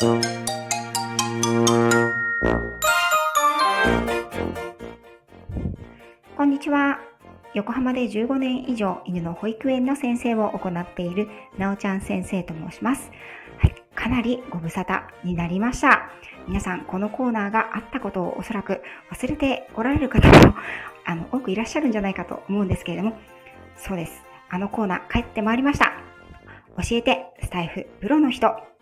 こんにちは。横浜で15年以上犬の保育園の先生を行っているなおちゃん先生と申します。はい、かなりご無沙汰になりました。皆さん、このコーナーがあったことをおそらく忘れておられる方も あの多くいらっしゃるんじゃないかと思うんですけれども、そうです。あのコーナー帰ってまいりました。教えてスタイフプロの人。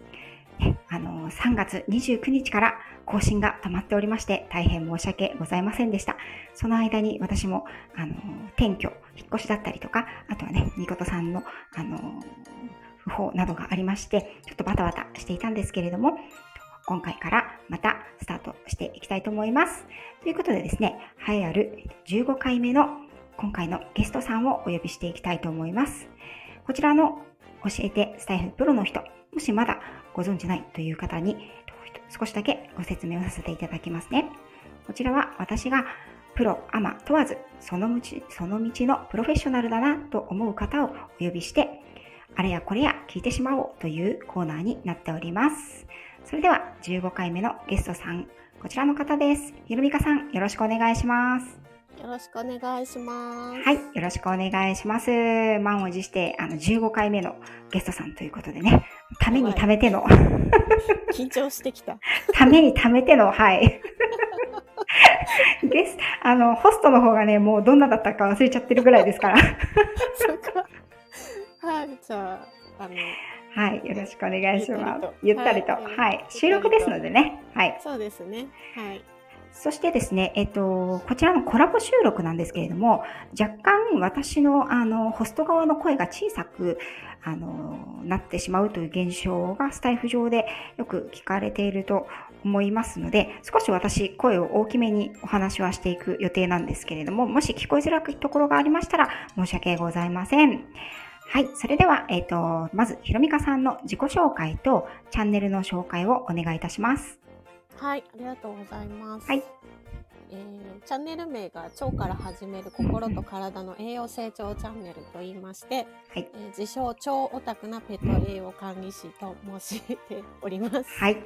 あの、3月29日から更新が止まっておりまして、大変申し訳ございませんでした。その間に私も、あの、転居、引っ越しだったりとか、あとはね、みことさんの、あの、不法などがありまして、ちょっとバタバタしていたんですけれども、今回からまたスタートしていきたいと思います。ということでですね、栄えある15回目の今回のゲストさんをお呼びしていきたいと思います。こちらの教えてスタイフプロの人、もしまだご存知ないという方に少しだけご説明をさせていただきますね。こちらは私がプロ、アマ問わず、その道その道のプロフェッショナルだなと思う方をお呼びして、あれやこれや聞いてしまおうというコーナーになっております。それでは15回目のゲストさん、こちらの方です。ひろみかさん、よろしくお願いします。よろしくお願いします。はい、よろしくお願いします。満を持して、あの、15回目のゲストさんということでね、ためにためての、緊張してきた。ためにためての、はい。ゲスあの、ホストの方がね、もうどんなだったか忘れちゃってるぐらいですから。そっか。はい、じゃあ、あの、はい、よろしくお願いします。ゆゆったたり。とはい、はい収録ですのでね。はい。そうですね。はい。そしてですね、えっと、こちらのコラボ収録なんですけれども、若干私の、あの、ホスト側の声が小さく、あの、なってしまうという現象がスタイフ上でよく聞かれていると思いますので、少し私、声を大きめにお話はしていく予定なんですけれども、もし聞こえづらいところがありましたら申し訳ございません。はい。それでは、えっと、まず、ひろみかさんの自己紹介とチャンネルの紹介をお願いいたします。はい、ありがとうございます。はい。えーチャンネル名が腸から始める心と体の栄養成長チャンネルと言いまして、はい。えー自称超オタクなペット栄養管理士と申しております。はい。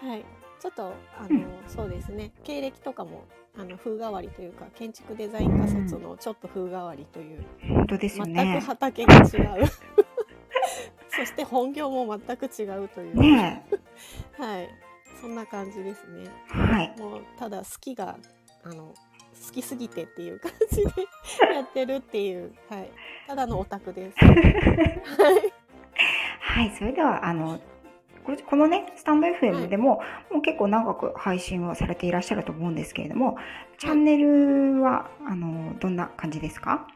はい。ちょっと、あのうん、そうですね。経歴とかも、あの、風変わりというか、建築デザイン科卒のちょっと風変わりという、本当ですよ全ねく。畑が違う。そして本業も全く違うという。ね はい。そんな感じですね。え。はい。もう、ただ好きが、あの、好きすぎてっていう感じで やってるっていう、はい。ただのオタクです。はい。はい。それでは、あの、このね、スタンド FM でも、もう結構長く配信をされていらっしゃると思うんですけれども、チャンネルは、あの、どんな感じですか？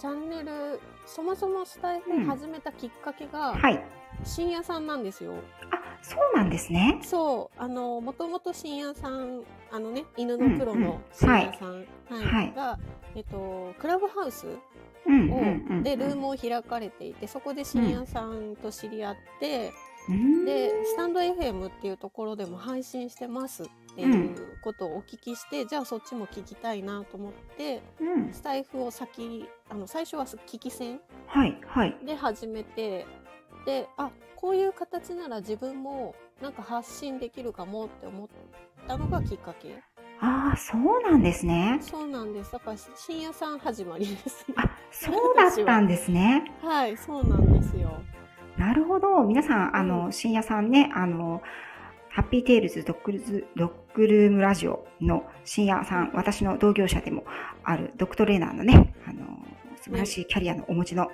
チャンネル、そもそもスタイフを始めたきっかけが、はい。深夜さんなんですよ。あ、そうなんですね。そう、あの、もともと深夜さん、あのね、犬のプロの深夜さん、はいはいが、えっと、クラブハウスうん、を、うん、うん。で、ルームを開かれていて、そこで深夜さんと知り合って、うんで、スタンド FM っていうところでも配信してますっていうことをお聞きして、じゃあそっちも聞きたいなと思って、うん。スタイフを先、あの、最初は聞き戦はい、はい。で始めてであこういう形なら自分もなんか発信できるかもって思ったのがきっかけああ、そうなんですね。そうなんですだから深夜さん始まりですねあ、そうだったんですね。はいそうなんですよなるほど。皆さん、あうの、深夜さんね、あの、ハッピーテイルズドッグルズドッグルームラジオの深夜さん、私の同業者でもあるドッグトレーナーのね、あの、素晴らしいキャリアのお持ちの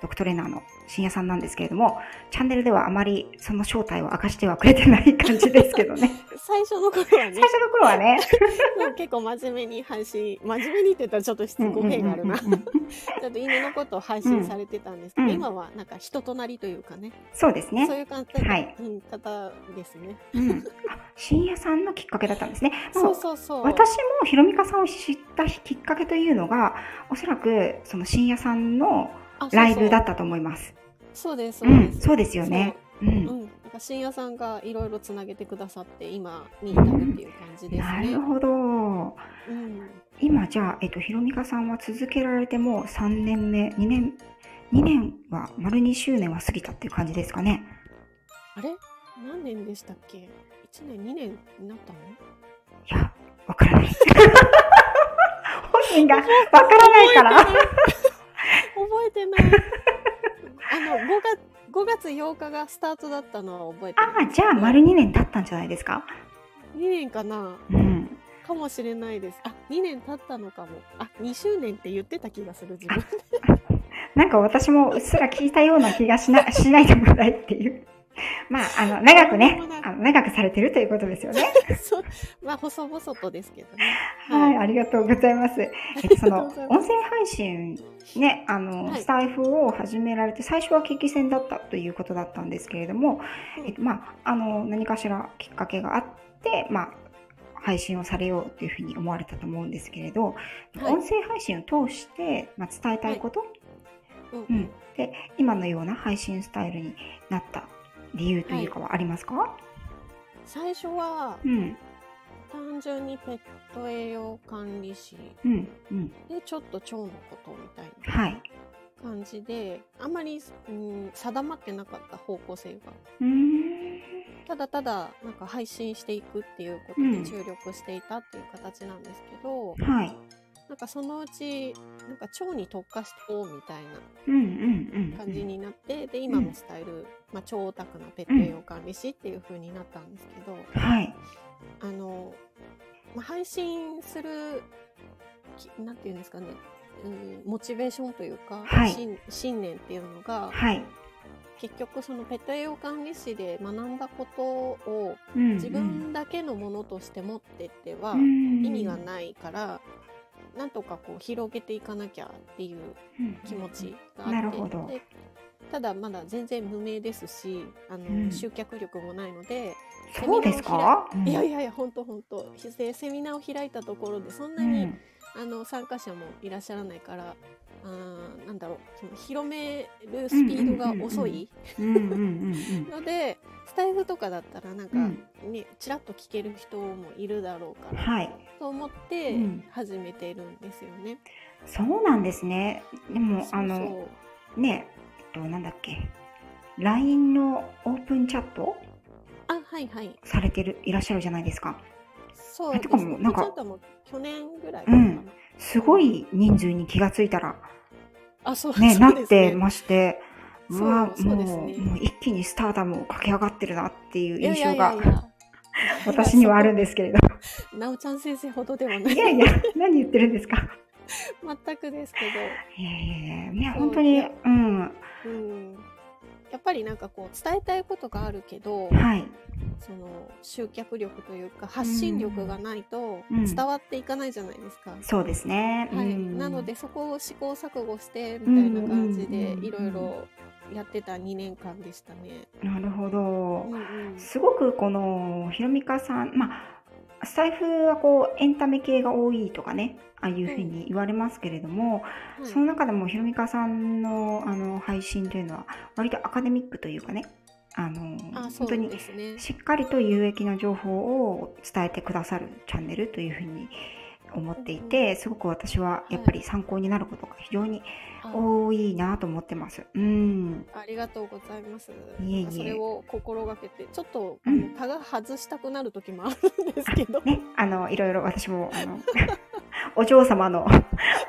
ドクトレーナーの深夜さんなんですけれども、チャンネルではあまりその正体を明かしてはくれてない感じですけどね。最初の頃はね最初の頃はね。結構真面目に配信真面目にって言ったらちょっと失語弊があるなちょっと犬のことを配信されてたんですけど、うん今はなんか人となりというかねそうですねそう。いう方,、はいうん、方ですねうん。あ、深夜さんのきっかけだったんですね。そうそうそう私もひろみかさんを知ったきっかけというのが、おそらくその深夜さんのライブだったと思います。そうです、そううでん、す。そうですよね。う。そう。うんん。なんか深夜さんがいろいろつなげてくださって、今に至るっていう感じですね。なるほど。うん。今じゃあ、えっと、ひろみかさんは続けられてもう3年目、2年、2年は、丸2周年は過ぎたっていう感じですかね。あれ？何年でしたっけ ?1 年、2年になったの？いや、わからない。本人がわからないから。覚えてない。あの、5月、5月8日がスタートだったのは覚えてるああ、じゃあ丸2年経ったんじゃないですか？2年かなうん。かもしれないです。あ、2年経ったのかも。あ、2周年って言ってた気がする、自分なんか私もうっすら聞いたような気がしな、しないでもないっていう。まあ、あの、長くね、あの長くされてるということですよね。で。そう。まあ、細々とですけどね。はい、ありがとうございます。えっと、その、音声配信、ね、あの、はい。スタイフを始められて、最初は激戦だったということだったんですけれども、うんえっと、まあ、あの、何かしらきっかけがあって、まあ、配信をされようというふうに思われたと思うんですけれど、はい。音声配信を通して、まあ、伝えたいこと、うん。うん、で今のような配信スタイルになった理由というかはありますか、最初は、うん。単純にペット栄養管理士。うんうん。で、ちょっと腸のことみたいはい。な感じで、あんまり、うん、定まってなかった方向性が。ただただ、なんか配信していくっていうことうん。で注力していたっていう形なんですけど、はいなんかそのうち、なんか腸に特化してこうみたいなうんうんうん。感じになって、で、今のスタイル、まあ、超オタクなペット栄養管理士っていう風になったんですけど、はい。あの、まあ、配信する、きなんていうんですかね、うん、モチベーションというか、はい。信信念っていうのが、はい。結局そのペット栄養管理士で学んだことをうんうん。自分だけのものとして持ってってはうん。意味がないから、なんとかこう広げていかなきゃっていううん気持ちがあって、なるほど。でただまだ全然無名ですしあの、うん。集客力もないので、そうですか？いやいやいや本当本当。でセミナーを開いたところでそんなに、あの参加者もいらっしゃらないからあーなんだろうその広めるスピードが遅い。うんうんうんうん。のでスタイフとかだったらなんかうん。ね、ちらっと聞ける人もいるだろうから、はい。と思ってうん。始めてるんですよね。そうなんですね。でもあのねえっとなんだっけ。LINE のオープンチャットあはいはい。されてるいらっしゃるじゃないですかそうですあてかもうなんか去年ぐらいかな、うん。すごい人数に気がついたらあそうね、そうなってまして、そううわ、もうそうですね。もう一気にスターダムを駆け上がってるなっていう印象が 私にはあるんですけれど。なおちゃん先生ほどではない。いやいや、何言ってるんですか？全くですけいやいやいや、ね、本当に、うん、ど、うん、やっぱりなんかこう伝えたいことがあるけどはい、その集客力というか発信力がないとうん伝わっていかないじゃないですか。そうですね。はい、うんなので、そこを試行錯誤してみたいな感じでうんいろいろやってた2年間でしたね。なるほどうん。うんすごくこのひろみかさん、まあ、スタイフはこうエンタメ系が多いとかね、ああいうふうに言われますけれども、はいその中でもひろみかさんのあの配信というのは割とアカデミックというかね、あのあそう本当に。しっかりと有益な情報を伝えてくださるチャンネルというふうに思っていて、すごく私はやっぱり参考になることが非常にあ多いなと思ってます。うん。ありがとうございます。いえいえそれを心がけて、ちょっと、うんタが外したくなる時もあるんですけど。ね、あの、いろいろ私も、あの、お嬢様の、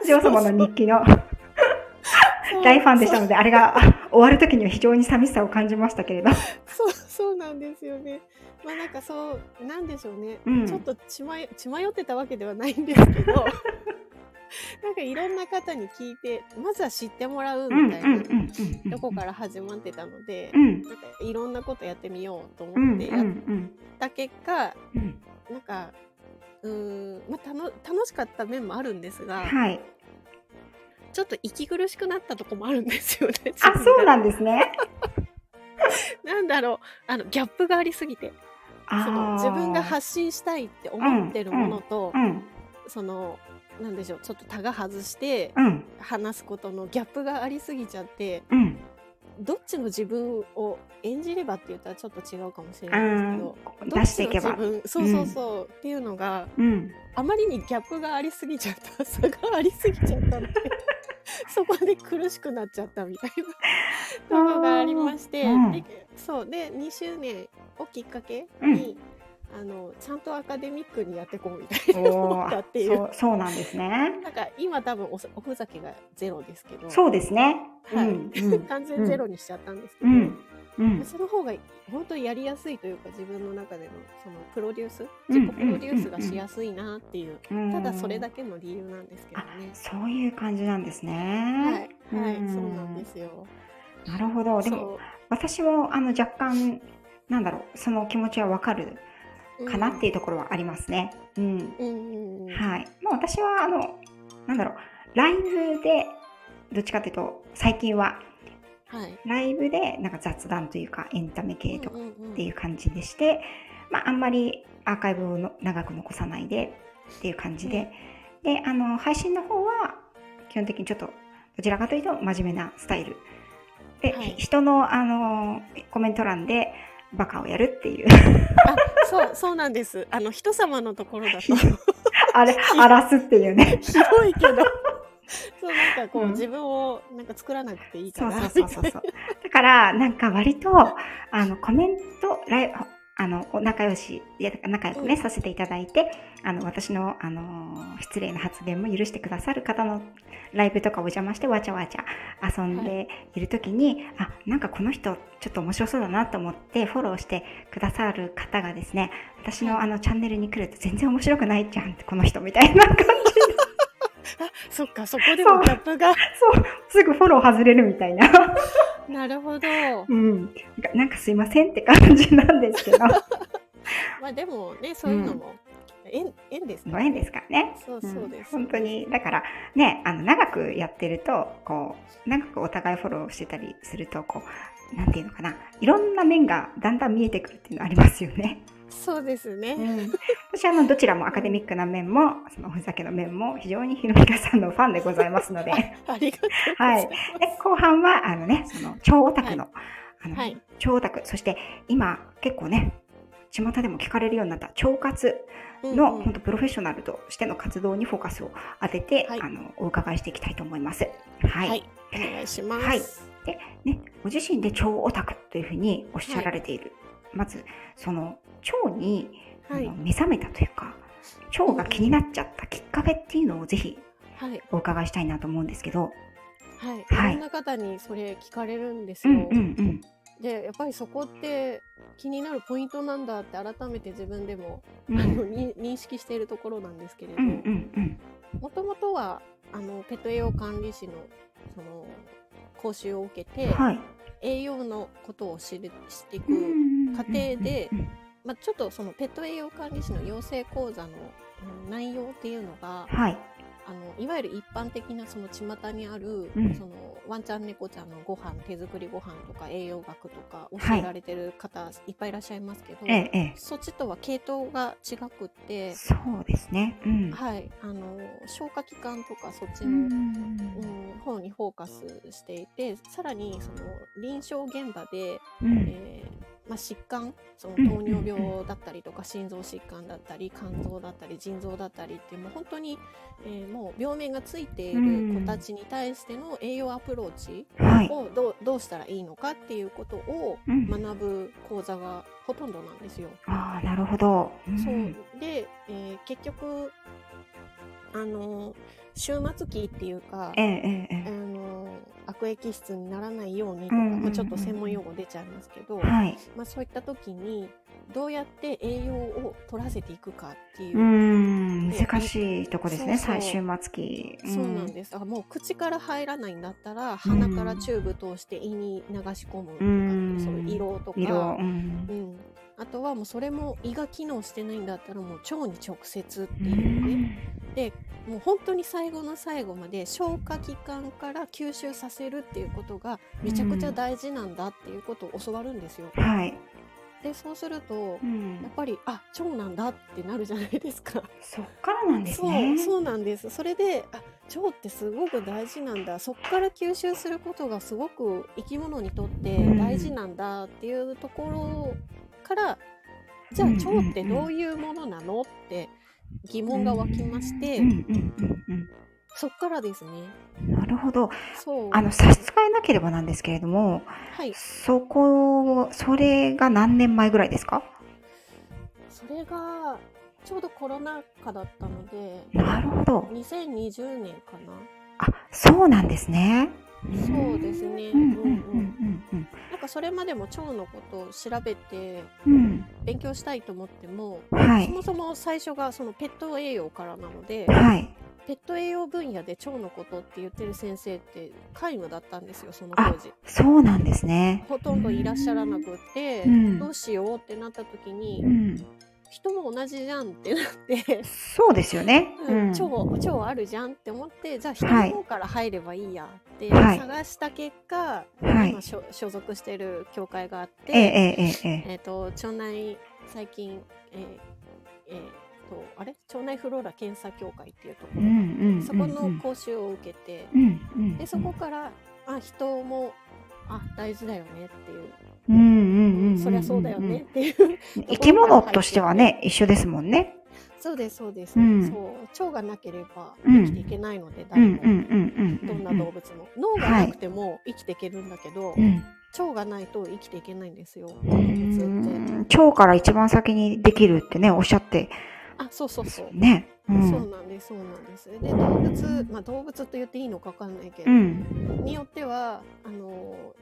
お嬢様の日記の 大ファンでしたので、あれが終わる時には非常に寂しさを感じましたけれど。そう、そうなんですよね。まあなんかそう、なんでしょうね。うんちょっと血迷血迷ってたわけではないんですけど、なんかいろんな方に聞いて、まずは知ってもらううんみたいな、うんとこから始まってたので、うん。なんかいろんなことやってみようとうん思ってやっうんた結果、うん。なんか、うーん、まあ、たの楽しかった面もあるんですが、はい。ちょっと息苦しくなったとこもあるんですよね。あ、そうなんですね。なんだろう、あの、ギャップがありすぎて、あそのー自分が発信したいって思ってるものと、うん。その、なんでしょう、ちょっとタが外してうん。話すことのギャップがありすぎちゃって、うん。どっちの自分を演じればって言ったらちょっと違うかもしれないですけど、うん。どっちの出していけば自。分そうそうそう、っていうのがうん。あまりにギャップがありすぎちゃった差がありすぎちゃったので そこで苦しくなっちゃったみたいな。とこがありまして、うん。でそうで2周年をきっかけうん。に、あのちゃんとアカデミックにやっていこうみたいな思おったっていう。うそうなんですね。なんか今多分おおふざけがゼロですけど。そうですね。はい。うんうん。完全ゼロにしちゃったんですけど、うんうんその方が本当にやりやすいというか自分の中でのそのプロデュースうん自己プロデュースがしやすいなっていう、うんただそれだけの理由なんですけどね。そういう感じなんですはいね。はい、うんそうなんですよ。なるほど。でもそ私もあの若干なんだろうその気持ちはわかるうかなっていうところはありますね。うん。うんうんうんはい。まあ私はあのなんだろうライブでどっちかというと最近ははい。ライブでなんか雑談というかエンタメ系とかうんうんっていう感じでして、まああんまりアーカイブをの長く残さないでっていう感じで、であの配信の方は基本的にちょっとどちらかというと真面目なスタイルで、はい。人のあのコメント欄でバカをやるっていう。あそうそうなんです。あの人様のところだと。ひあれ荒らすっていうね。ひどいけど。そうなんかこう、うん。自分をなんか作らなくていいから。そうそうそうそうだからなんか割とあのコメントライあのお仲良しいや仲良くね、うんさせていただいてあの私の、あのー失礼な発言も許してくださる方のライブとかお邪魔してわちゃわちゃ遊んでい。る時に、あなんかこの人ちょっと面白そうだなと思ってフォローしてくださる方がですね私のはい。あのチャンネルに来ると全然面白くないじゃんってこの人みたいな感じそっかそこでもギャップが。そう。すぐフォロー外れるみたいな。なるほど。うん、なんかすいませんって感じなんですけど、まあでもねそういうのも縁,、縁ですご縁ですからね。そうそうです、ん。本当にだからねあの長くやってるとこう長くお互いフォローしてたりするとこうなんていうのかな。いろんな面がだんだん見えてくるっていうのありますよね。そうですね、うん、私はあのどちらもアカデミックな面もそのおふざけの面も非常にひろみかさんのファンでございますので。ありがとうございます、はい。で後半はあのねその超オタクの,、あのはい。超オタク。そして今結構ね巷でも聞かれるようになった腸活の、うんうん。本当プロフェッショナルとしての活動にフォーカスを当てて、はい。あのお伺いしていきたいと思います。はい、はい、お願いします。はい。ね、ご自身で超オタクというふうにおっしゃられている、まずその腸に、あはい。の目覚めたというか腸が気になっちゃったきっかけっていうのをぜひはい、お伺いしたいなと思うんですけど。はい、はい。いろんな方にそれ聞かれるんですよ。うんうんうん。で、やっぱりそこって気になるポイントなんだって改めて自分でも、うん。あのに認識しているところなんですけれど、もともとはあのペット栄養管理士のその講習を受けて、はい。栄養のことを知るしていく、過過程でまあ、ちょっとそのペット栄養管理士の養成講座のうん内容っていうのがはい。あのいわゆる一般的なその巷にある、うんそのワンちゃん猫ちゃんのご飯手作りご飯とか栄養学とかはい教えられてる方いっぱいいらっしゃいますけど。そっちとは系統が違くって、そうですね。うん。はい、あの消化器官とかそっちうの、んうん、方にフォーカスしていてさらにその臨床現場で、うんえーまあ、疾患そのうん糖尿病だったりとか心臓疾患だったり肝臓だったり腎臓だったりっていうもう本当に、えーもう病名がついている子たちに対しての栄養アプローチはい。をどうどうしたらいいのかっていうことをうん学ぶ講座がほとんどなんですよ。ああ、なるほど。んそうで、えー結局あの終末期っていうかええ、ええ、あえの悪液質にならないようにとか、うんうんうんうんまあ、ちょっと専門用語出ちゃいますけど、え。はい。まあ、そういった時にどうやって栄養を取らせていくかっていう難しいとこですね、最終末期。そうなんですあもう口から入らないんだったら鼻からチューブ通して胃に流し込むとかうんそういう胃ろうとか。色、うんう。んあとはもうそれも胃が機能してないんだったらもう腸に直接ってういうね、んでもう本当に最後の最後まで消化器官から吸収させるっていうことがめちゃくちゃ大事なんだっていうことを教わるんですよ。はい。でそうするとうやんっぱりあ腸なんだってなるじゃないですか。そっからなんですそうね。そうなんですそれであ腸ってすごく大事なんだそこから吸収することがすごく生き物にとって大事なんだっていうところから、じゃあうんうんうん腸ってどういうものなのって疑問が湧きまして、うんうんうんうんそっからですね。なるほど。そう。あの、差し支えなければなんですけれども、はい。そこ、それが何年前ぐらいですか？それが、ちょうどコロナ禍だったので、なるほど。2020年かな。あ、そうなんですね。そうですね。うんうんなんかそれまでも腸のことを調べて。勉強したいと思っても、はいそもそも最初がそのペット栄養からなので、はい。ペット栄養分野で腸のことって言ってる先生って皆無だったんですよそのあ当時そうなんですね。ほとんどいらっしゃらなくって、うんどうしようってなった時に、うん。人も同じじゃんってなって、そうですよね。ううんん。腸腸あるじゃんって思ってじゃあ人はいの方から入ればいいやってはい探した結果、はい今。所所属してる協会があって、ええええええ。えっ、と腸内最近えーえーとあれ？腸内フローラ検査協会っていうところ、うんうん。そこの講習を受けて、うんうん。でそこからあ人もあ大事だよねっていう、うんうん。そりゃそうだよねっ。ていう、生き物としてはね、一緒ですもんね。そうですそうです、うんそう腸がなければうん生きていけないので、うん誰も。どんな動物も脳がなくても生きていけるんだけど、うん。腸がないと生きていけないんですよ動う物って。ん腸から一番先にできるってね、おっしゃってあそうそうそうね。う。そうんなんですそうなんですで動物まあ動物と言っていいのかわかんないけど、うん。によってはあの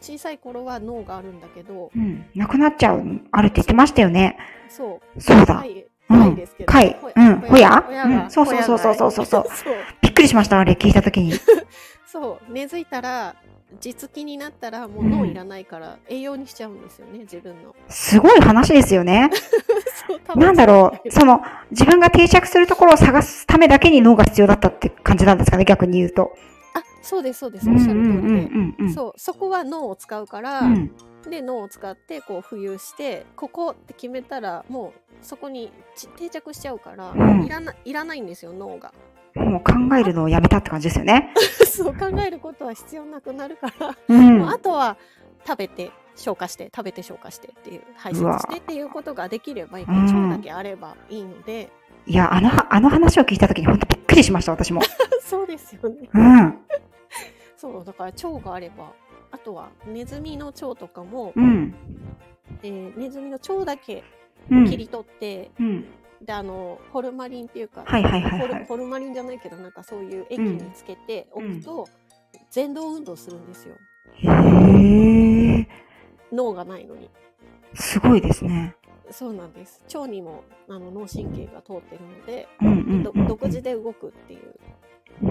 小さい頃は脳があるんだけど、うん、なくなっちゃう、あるって言ってましたよね。そう。そうだ。うん。かい。うん。ほや。うん。そうそうそうそうそうそう。びっくりしました、あれ聞いたときに。そう。根付いたら、実機になったらもう脳いらないから栄養にしちゃうんですよね、自分の。すごい話ですよね。なんだろう、その自分が定着するところを探すためだけに脳が必要だったって感じなんですかね、逆に言うと。あそうですそうですおっしゃる通りで、そうそこは脳を使うから、うん。で脳を使ってこう浮遊してここって決めたらもうそこにち定着しちゃうから、うんいらないらないんですよ脳がもう考えるのをやめたって感じですよね。そう考えることは必要なくなるから、うんもう。あとは食べて消化して食べて消化してっていう排泄してっていうことができればいいうん腸だけあればいいので、いや、あの、あの話を聞いたときに本当びっくりしました、私も。そうですよねうん。そうだから腸があればあとはネズミの腸とかも、うん。えーネズミの腸だけうん。切り取って、うん。であのホルマリンっていうか、はいはいはいホルはい。ホルマリンじゃないけどなんかそういう液につけておくと、前動運動するんですよへえ、脳がないのにすごいですね。そうなんです腸にもあの脳神経が通ってるので、うんうんどうん。独自で動くっていうう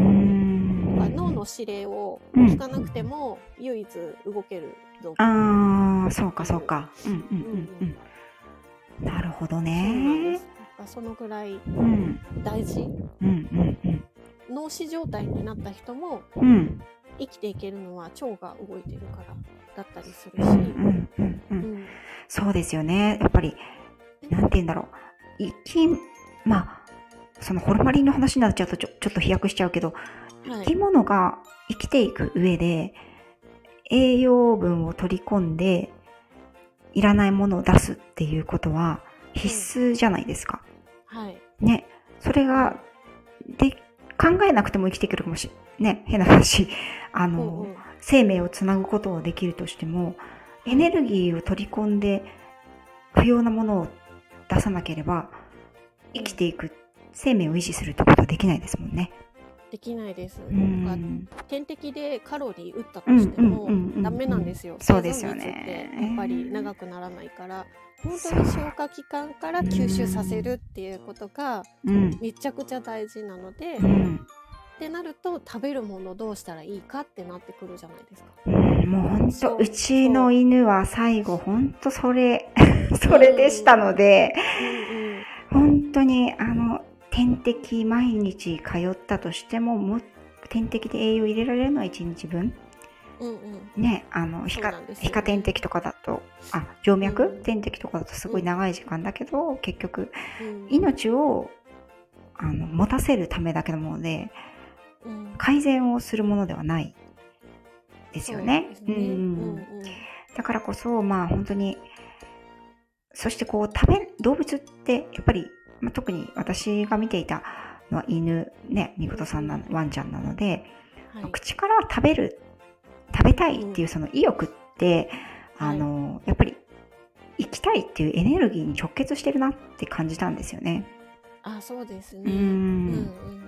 脳の指令をうん聞かなくても唯一動ける臓器ああ、そうかそうか。うんうんうんうんうん。なるほどねそのぐらいうん。大事うんうんうん。脳死状態になった人もうん。生きていけるのは腸が動いてるからだったりするし、うんうんうんう。うんんそうですよね。やっぱり、なんて言うんだろう。生き、まあ、そのホルマリンの話になっちゃうとちょちょっと飛躍しちゃうけど、はい生き物が生きていく上で、栄養分を取り込んで、いらないものを出すっていうことは必須じゃないですか。はいね。それが、で、考えなくても生きていけるかもしれない。ね、変な話。あの、うんうん生命をつなぐことはできるとしても、エネルギーを取り込んで、不要なものを出さなければ、生きていく、生命を維持するってことはできないですもんね。できないです。うなん。点滴でカロリー打ったとうんしてもうんうんうんダメなんですよ。そうですよねやっぱり長くならないから、本当に消化器官から吸収させるっていうことがうん。めちゃくちゃ大事なので、っうん。てなると食べるものどうしたらいいかってなってくるじゃないですか。うんもう本当、そううちの犬は最後、本当それ、それでしたので、本当に、あの、点滴毎日通ったとしても、もう点滴で栄養入れられるのは1日分。うんうん。ね、あの、皮下、ね。皮下点滴とかだと、あ、静脈、うん点滴とかだとすごい長い時間だけど、結局、うん。命を、あの、持たせるためだけのもので、うん。改善をするものではない。ですよね。ね。うんうんだからこそ、まあ本当に、そしてこう食べ、動物ってやっぱり、まあ、特に私が見ていたの犬、ね、みことさんなワンちゃんなので、はい口から食べる、食べたいっていうその意欲って、うんあの、やっぱり生きたいっていうエネルギーに直結してるなって感じたんですよね。あそうですうね。うんん。うん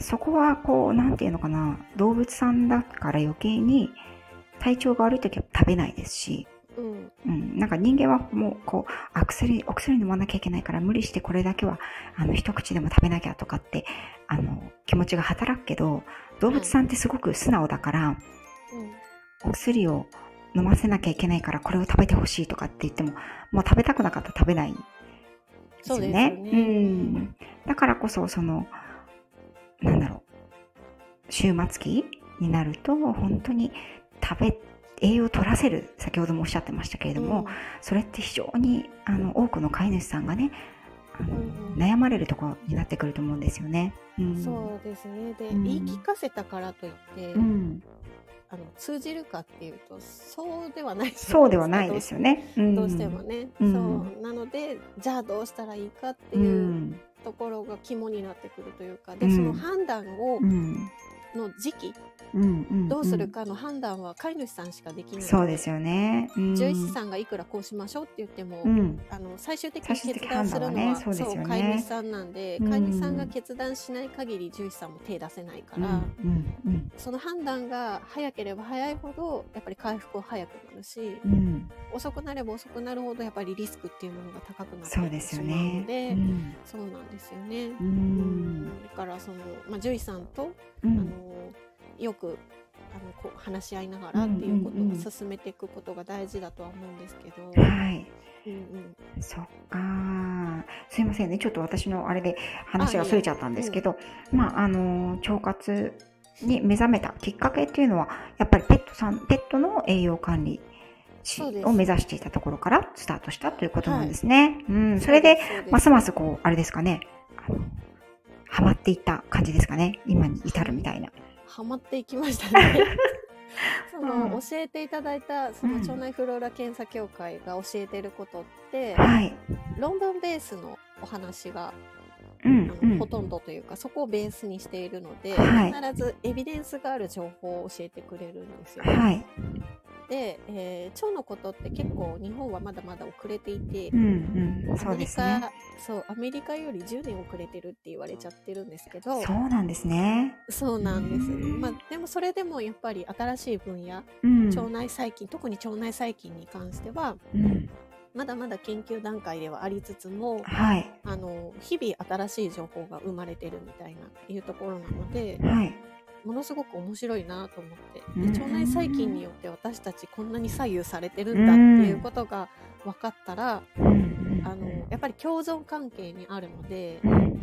そこはこう、なんていうのかな、動物さんだから余計に体調が悪い時は食べないですし、うん。うん、なんか人間はもうこうあ薬お薬飲まなきゃいけないから無理してこれだけはあの一口でも食べなきゃとかってあの気持ちが働くけど動物さんってすごく素直だから、うん。お薬を飲ませなきゃいけないからこれを食べてほしいとかって言ってももう食べたくなかったら食べないですよね。そうね。うん、だからこそそのなんだろう終末期になると本当に食べ栄養を取らせる先ほどもおっしゃってましたけれども、それって非常にあの多くの飼い主さんがねあの、悩まれるところになってくると思うんですよね。うん、そうですね。で、うん。言い聞かせたからといって、うん、あの通じるかっていうとそうではないそうではないですよね。うん。どうしてもね、うん。そう。なのでじゃあどうしたらいいかってういうん。ところが肝になってくるというかで、うん。その判断を、うん。の時期うんうんどうするかの判断は飼い主さんしかできない、そうですよね。うん。獣医師さんがいくらこうしましょうって言っても、うん。あの最終的に決断するのはねそうね飼い主さんなんで、うん飼い主さんが決断しない限り獣医師さんも手出せないから、その判断が早ければ早いほどやっぱり回復は早くなるし、遅くなれば遅くなるほどやっぱりリスクっていうものが高くなってそうですよしまうね。の。で、うん。そうなんですよね。だからその、まあ、獣医さんと、うあのんよくあのこう話し合いながらっていうことうんうんうんを進めていくことが大事だとは思うんですけど、はい。うんうんそっか。すいませんね。ちょっと私のあれで話がそれちゃったんですけど、まあ、あの、腸活に目覚めたきっかけっていうのは、やっぱりペットさん、ペットの栄養管理を目指していたところからスタートしたということなんですね。うん。それで、ますますこう、あれですかね。ハマっていった感じですかね。今に至るみたいな。ハマっていきましたね。その、うん教えていただいたそのうん腸内フローラ検査協会が教えてることって、はい。論文ベースのお話がうんうんほとんどというかそこをベースにしているので、はい必ずエビデンスがある情報を教えてくれるんですよ。はい。で、えー腸のことって結構日本はまだまだ遅れていて、うんうん。そアメリうですそうアメリカより10年遅れてるって言われちゃってるんですけどそうなんですね。そうなんです、うんまあ、でもそれでもやっぱり新しい分野うん。腸内細菌特に腸内細菌に関してはうん。まだまだ研究段階ではありつつもはい。あの日々新しい情報が生まれてるみたいないうところなのではい。ものすごく面白いなと思って。うん。で腸内細菌によって私たちこんなに左右されてるんだっていうことが分かったらあのやっぱり共存関係にあるのでうん。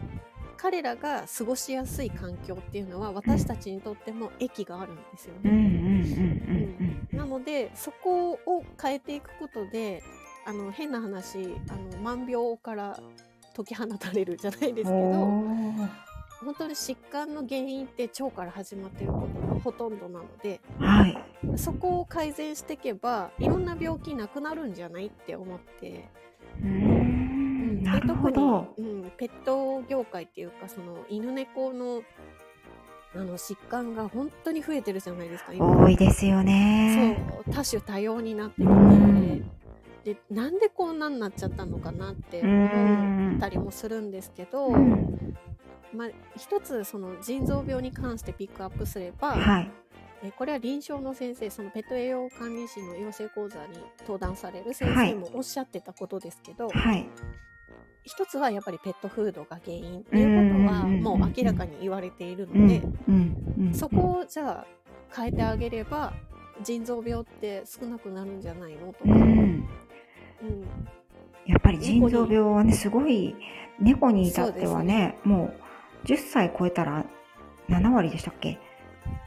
彼らが過ごしやすい環境っていうのは私たちにとっても益があるんですよね。うんなのでそこを変えていくことであの変な話あの万病から解き放たれるじゃないですけうん。ど本当に疾患の原因って腸から始まっていることがほとんどなのではい。そこを改善していけばいろんな病気なくなるんじゃないって思って、うーん。なるほど。特に、うん、ペット業界っていうかその犬猫のあの疾患が本当に増えてるじゃないですか今多いですよね。そう多種多様になってきうんてでなんでこんなになっちゃったのかなってう思っん。たりもするんですけど、うんまあ、一つその腎臓病に関してピックアップすれば、はい。えこれは臨床の先生そのペット栄養管理士の養成講座に登壇される先はい生もおっしゃってたことですけど、はい。一つはやっぱりペットフードが原因っていうことはうんもう明らかに言われているうん。ので、そこをじゃあ変えてあげれば腎臓病って少なくなるんじゃないのとうか、うんん。やっぱり腎臓病はね、すごい、猫に至ってはね、もう10歳超えたら7割でしたっけ？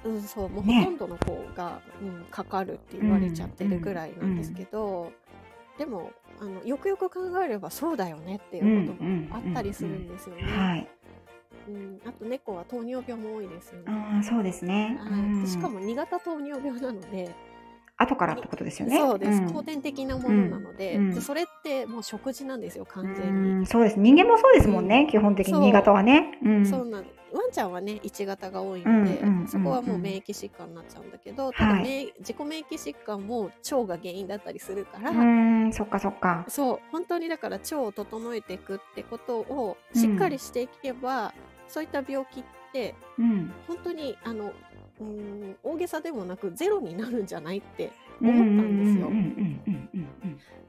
うん、そうもうねほとんどの子が、うん、かかるって言われちゃってるぐらいなんですけど、でもあのよくよく考えればそうだよねっていうこともあったりするんですよね。はい。うん、あと猫は糖尿病も多いですよね。ああ、そうですね。はうんい、でしかも2型糖尿病なので、後からってことですよね。そうです、ん後天的なものなので,、それってもう食事なんですよ完う全に。んそうです。人間もそうですもんね。基本的に新潟はね。うん。そうなんワンちゃんはね1型が多いので、そこはもう免疫疾患になっちゃうんだけど、ただはい免自己免疫疾患も腸が原因だったりするから、うん、そっかそっか。そう本当にだから腸を整えていくってことをしっかりしていけば、そういった病気ってうん。本当にあのうん大げさでもなくゼロになるんじゃないってうん思ったんですよ。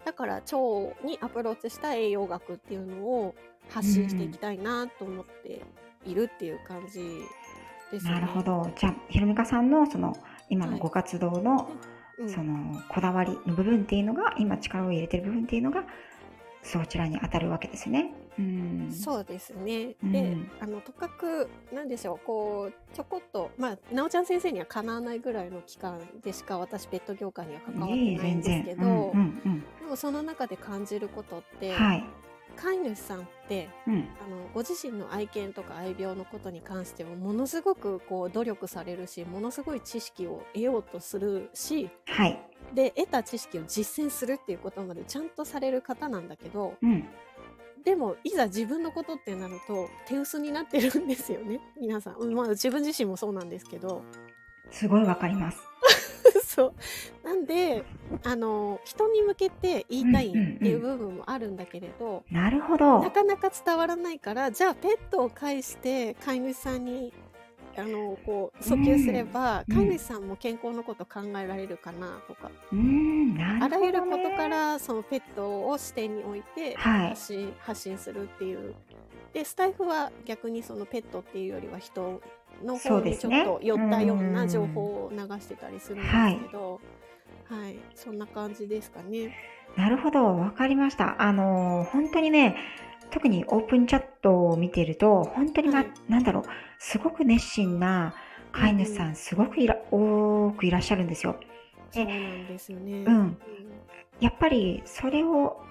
だから腸にアプローチした栄養学っていうのを発信していきたいなと思っているっていう感じですね。なるほど。じゃあ、ひろみかさんのその今のご活動の、うんそのこだわりの部分っていうのが、今力を入れてる部分っていうのが、そちらに当たるわけですね。うん。そうですね。うんで、あのとかくなんでしょう、こうちょこっとまあなおちゃん先生にはかなわないぐらいの期間でしか私ペット業界には関わってないん。ですけど、うんうんでもその中で感じることって、うん。はい。飼い主さんってうん。あのご自身の愛犬とか愛病のことに関してはものすごくこう努力されるしものすごい知識を得ようとするしはい。で得た知識を実践するっていうことまでちゃんとされる方なんだけどうん。でもいざ自分のことってなると手薄になってるんですよね。皆さん、うんまあ、自分自身もそうなんですけど。すごいわかります。そう。なんであの人に向けて言いたいっていう部分もあるんだけれど、なるほど。な。かなか伝わらないからじゃあペットを介して飼い主さんにあのこう訴求すれば、うん。飼い主さんも健康のこと考えられるかなとか、うん、ね。あらゆることからそのペットを視点に置いてはい。発信,、発信するっていう。でスタイフは逆にそのペットっていうよりは人の方にちょっと寄ったよううなん情報を流してたりするんですけど、はい。そんな感じですかね。なるほど、わかりました。あのー本当にね、特にオープンチャットを見てると、本当に、まはい。なんだろう、すごく熱心な飼い主さん、すごくいら多くいらっしゃるんですよ。そうなんですよね。うんやっぱりそれを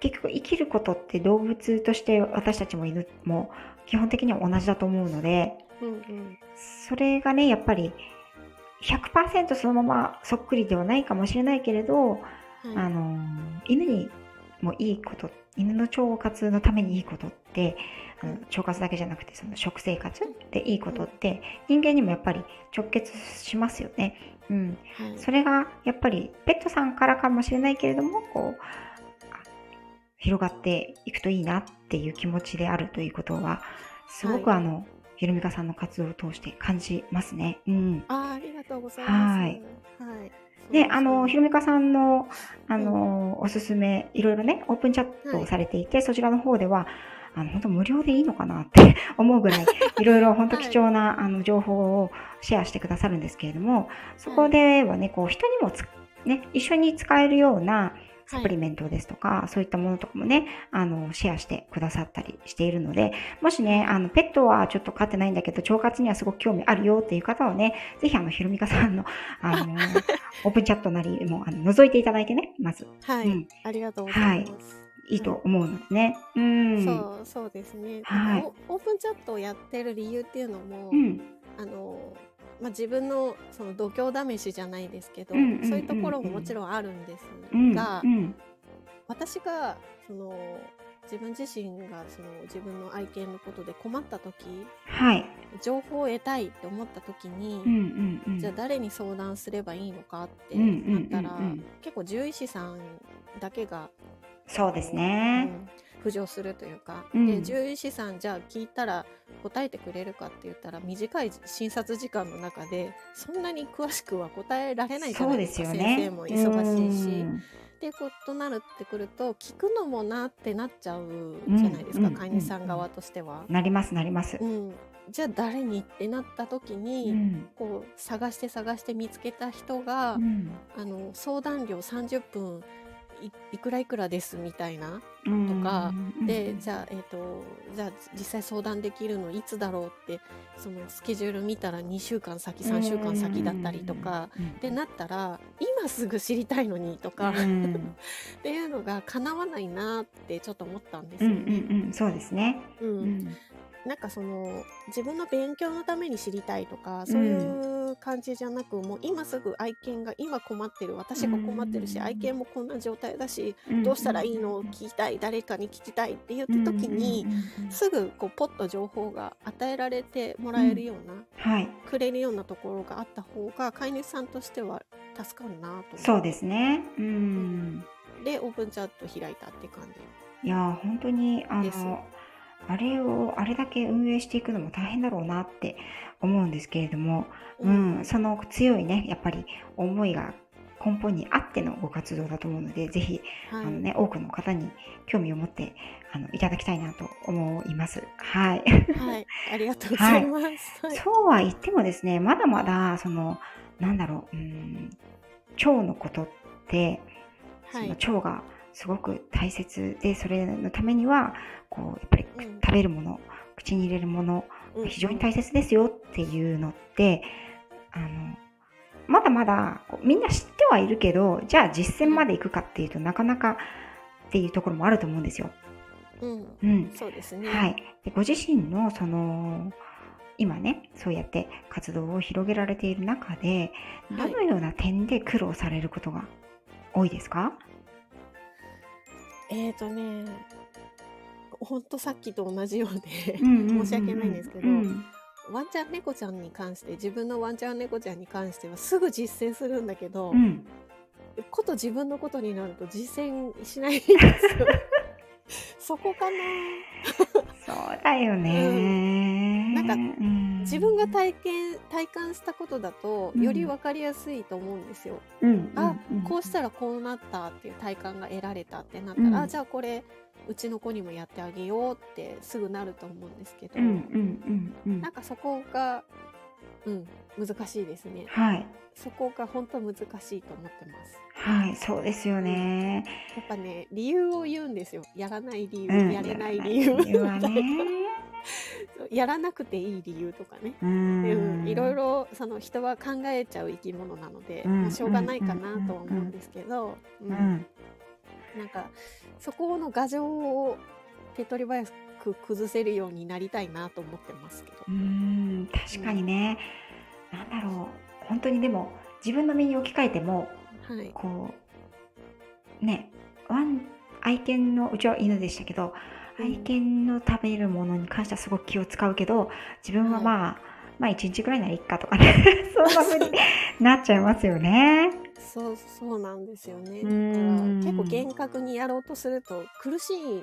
結局生きることって動物として私たちも犬も基本的には同じだと思うので、うんうんそれがね、やっぱり100%そのままそっくりではないかもしれないけれど、はいあの犬にもいいこと犬の腸活のためにいいことってあの腸活だけじゃなくてその食生活でいいことって人間にもやっぱり直結しますよね。うん、はいそれがやっぱりペットさんからかもしれないけれどもこうあ広がっていくといいなっていう気持ちであるということはすごく、はいあのひろみかさんの活動を通して感じますね。うん、あーありがとうございます。はいはい。で、あの、ひろみかさんの、あの、おすすめ、いろいろね、オープンチャットをされていて、そちらの方では、あの、本当無料でいいのかなって 思うぐらい、いろいろ本当貴重な、あの、情報をシェアしてくださるんですけれども、そこではね、こう、人にもつ、ね、一緒に使えるような、サプリメントですとか、そういったものとかもね、あの、シェアしてくださったりしているので、もしね、あの、ペットはちょっと飼ってないんだけど、腸活にはすごく興味あるよっていう方はね、ぜひあの、ひろみかさんの、あの、オープンチャットなりも、あの、覗いていただいてね、まず、はい、うん。ありがとうございます。いいと思うのでね。うん。そうそうですね、はいおオープンチャットをやってる理由っていうのも、うん。あのまあ、自分のその度胸試しじゃないですけど、うんうんうんうんそういうところももちろんあるんですうん。が、うん。私がその自分自身がその自分の愛犬のことで困った時はい。情報を得たいって思った時に、うんうんうん。じゃあ誰に相談すればいいのかってうんうんうんうんなったら、結構獣医師さんだけが、そうですうね。ん浮上するというか、うんで獣医師さんじゃあ聞いたら答えてくれるかって言ったら短い診察時間の中でそんなに詳しくは答えられないじゃないですかすよね。先生も忙しいし。うんってことになってくると聞くのもなってなっちゃうじゃないですか、うん飼い主さん側としては。なります、なりますう。ん、じゃあ誰にってなった時に、うん。こう探して探して見つけた人が、うんあの相談料30分いいくらいくらですみたいな、うんとかうんでじゃあ,、えー、とじゃあ実際相談できるのいつだろうってそのスケジュール見たら2週間先3週間先だったりとか。うんでなったら今すぐ知りたいのにとか、うん っていうのが叶わないなってちょっと思ったんですうんよね。うんうん、そうですね。うん。うん。なんかその自分の勉強のために知りたいとかそういう感じじゃなくもう今すぐ愛犬が今困ってる私が困ってるし、うん。愛犬もこんな状態だし、うん。どうしたらいいの？を聞きたい。誰かに聞きたいって言った時に、すぐこうポッと情報が与えられてもらえるような、はい、くれるようなところがあった方が飼い主さんとしては助かるなとそうですね。うん。でオープンチャット開いたって感じ。いやー本当にあのあれをあれだけ運営していくのも大変だろうなって思うんですけれども、うん、その強いねやっぱり思いが根本にあってのご活動だと思うので、ぜひはいあのね多くの方に興味を持ってあのいただきたいなと思います。はい。はい、ありがとうございます。はいそうは言ってもですね、まだまだそのなんだろう、うん、腸のことってそのはい腸がすごく大切で、それのためにはこうやっぱりうん食べるもの、口に入れるものうん非常に大切ですよっていうのって、あのまだまだみんな知ってはいるけど、じゃあ実践まで行くかっていうとなかなかっていうところもあると思うんですよ。うん、うん。そうですね。はい。でご自身のその今ね、そうやって活動を広げられている中で、どはいのような点で苦労されることが多いですか？えーとね、ほんとさっきと同じようで、申し訳ないんですけど、うんワンちゃん猫ちゃんに関して自分のワンちゃん猫ちゃんに関してはすぐ実践するんだけど、うんこと自分のことになると実践しないんですよ。そこかな そうだよね。なんかうん自分が体験体感したことだとうんより分かりやすいと思うんですよ。うんあこうしたらこうなったっていう体感が得られたってなったら、うんあじゃあこれうちの子にもやってあげようってすぐなると思うんですけど、うなんかそこが、うん、難しいですね。はいそこが本当難しいと思ってます。はいそうですよね。やっぱね理由を言うんですよ。やらない理由、うんやれない理由理由はね。やらなくていい理由とかね。ううんんいろいろその人は考えちゃう生き物なので、うんまあしょうがないかなとは思うんですけど、ううんんなんかそこの牙城を手っ取り早く崩せるようになりたいなと思ってますけど。うん確かにね。なんだろう本当にでも自分の身に置き換えてもはい。こうねワン愛犬のうちは犬でしたけどうん愛犬の食べるものに関してはすごく気を使うけど自分はまあ、まあ1日ぐらいならいいかとかね そんな風になっちゃいますよね。そうそうなんですよね。うだからん結構厳格にやろうとすると苦しい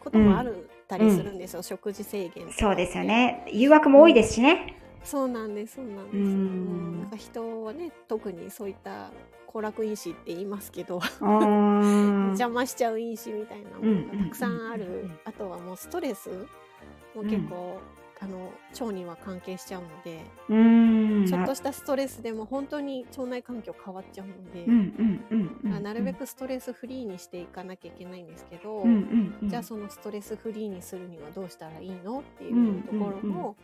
こともあるたりするんですよ、食事制限そうですよ。ね誘惑も多いですしね。そうなんですそうなんです。ううんんなんか人はね特にそういった行楽因子って言いますけど、邪魔しちゃう因子みたいなものがたくさんある、うんうんうんうん。あとはもうストレスも結構、あの腸には関係しちゃうので、ちょっとしたストレスでも本当に腸内環境変わっちゃうので、なるべくストレスフリーにしていかなきゃいけないんですけど、うんうんうん。じゃあそのストレスフリーにするにはどうしたらいいのっていうところも、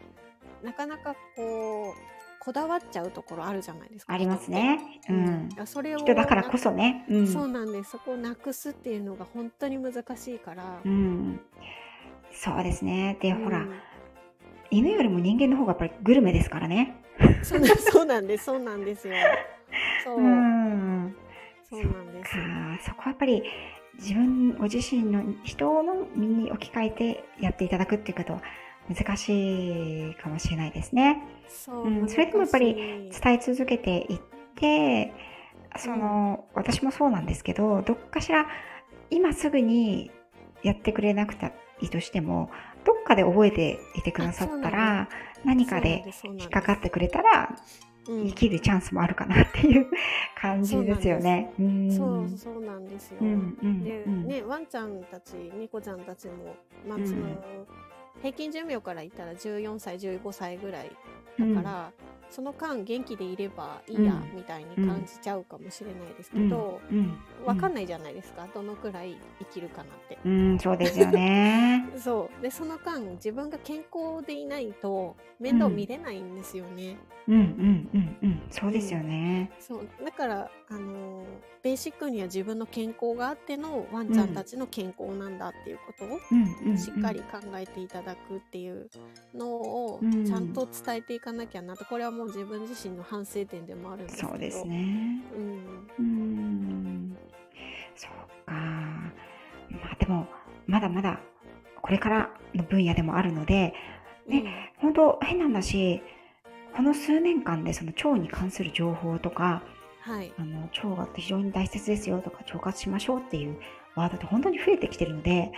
なかなかこうこだわっちゃうところあるじゃないですか。ありますね。う。んうんそれを人だからこそね。うんそうなんです。そこをなくすっていうのが本当に難しいから。うんそうですね。で、うんほら、犬よりも人間の方がやっぱりグルメですからね。そうなんそうなんです。そうなんですよ。そう、ん。そうなんです。か、そこはやっぱり自分ご自身の人の身に置き換えてやっていただくっていうことは難しいかもしれないですね。そう、うんそれでもやっぱり伝え続けていって、その、私もそうなんですけど、どっかしら今すぐにやってくれなくていいとしても、どっかで覚えていてくださったら、何かで引っかかってくれたら、うん。生きるチャンスもあるかなっていう 感じですよね。うん。そうそうなんですよ。うんうんでうん。ね、ワンちゃんたち猫ちゃんたちも、まあうん。その平均寿命から言ったら14歳15歳ぐらいだから、その間元気でいればいいや、うん。みたいに感じちゃうかもしれないですけど、うん。わかんないじゃないですかどのくらい生きるかなって。うん、そうですよね。そう。でその間自分が健康でいないと面倒見れないんですよね。うん。うん。うん。うん、そうですよね。そう。だからあのベーシックには自分の健康があってのワンちゃんたちの健康なんだっていうことをうん。うん。うん。しっかり考えていただくっていうのをうん。ちゃんと伝えていかなきゃなと。これはも自分自身の反省点でもあるんですけどそうですね。うんうん。そうか。まあでも、まだまだこれからの分野でもあるので、ね本当変な話、この数年間でその腸に関する情報とか、うんはいあの腸が非常に大切ですよとか腸活しましょうっていうワードって本当に増えてきてるので、ね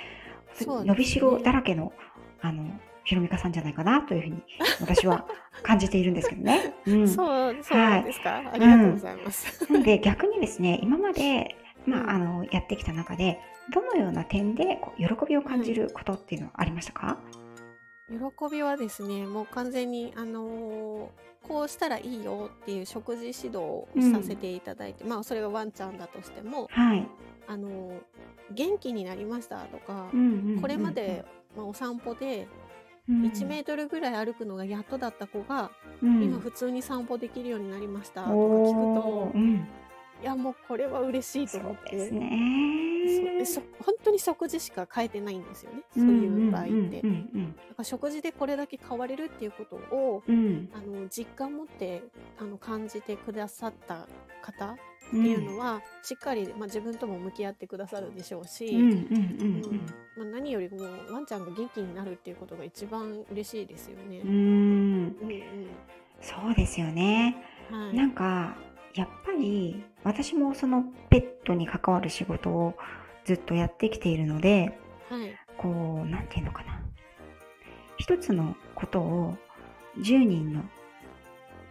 伸びしろだらけのあのひろみかさんじゃないかなというふうに 私は感じているんですけどね。うん、そうそうなんですか、ありがとうございます、なので逆にですね今まで、まあ、うん。あのやってきた中でどのような点でこう喜びを感じることっていうのはありましたか、喜びはですねもう完全にあのーこうしたらいいよっていう食事指導をさせていただいて、まあそれがワンちゃんだとしてもはい、あのー元気になりましたとか、うんうんうんうんこれまで、まあ、お散歩でうん1メートルぐらい歩くのがやっとだった子が、うん。今普通に散歩できるようになりましたとか聞くとうん、いやもうこれは嬉しいとそ思って。うですね。本当に食事しか変えてないんですよね。そういう場合って。だから食事でこれだけ変われるっていうことをあの実感持ってあの感じてくださった方っうんていうのは、しっかり、まあ、自分とも向き合ってくださるでしょうし、うんうんうんうん。まあ、何よりもワンちゃんが元気になるっていうことが一番嬉しいですよね。うん。そうですよね。うんはい、なんかやっぱり私もそのペットに関わる仕事をずっとやってきているのではい。こうなんていうのかな。一つのことを10人の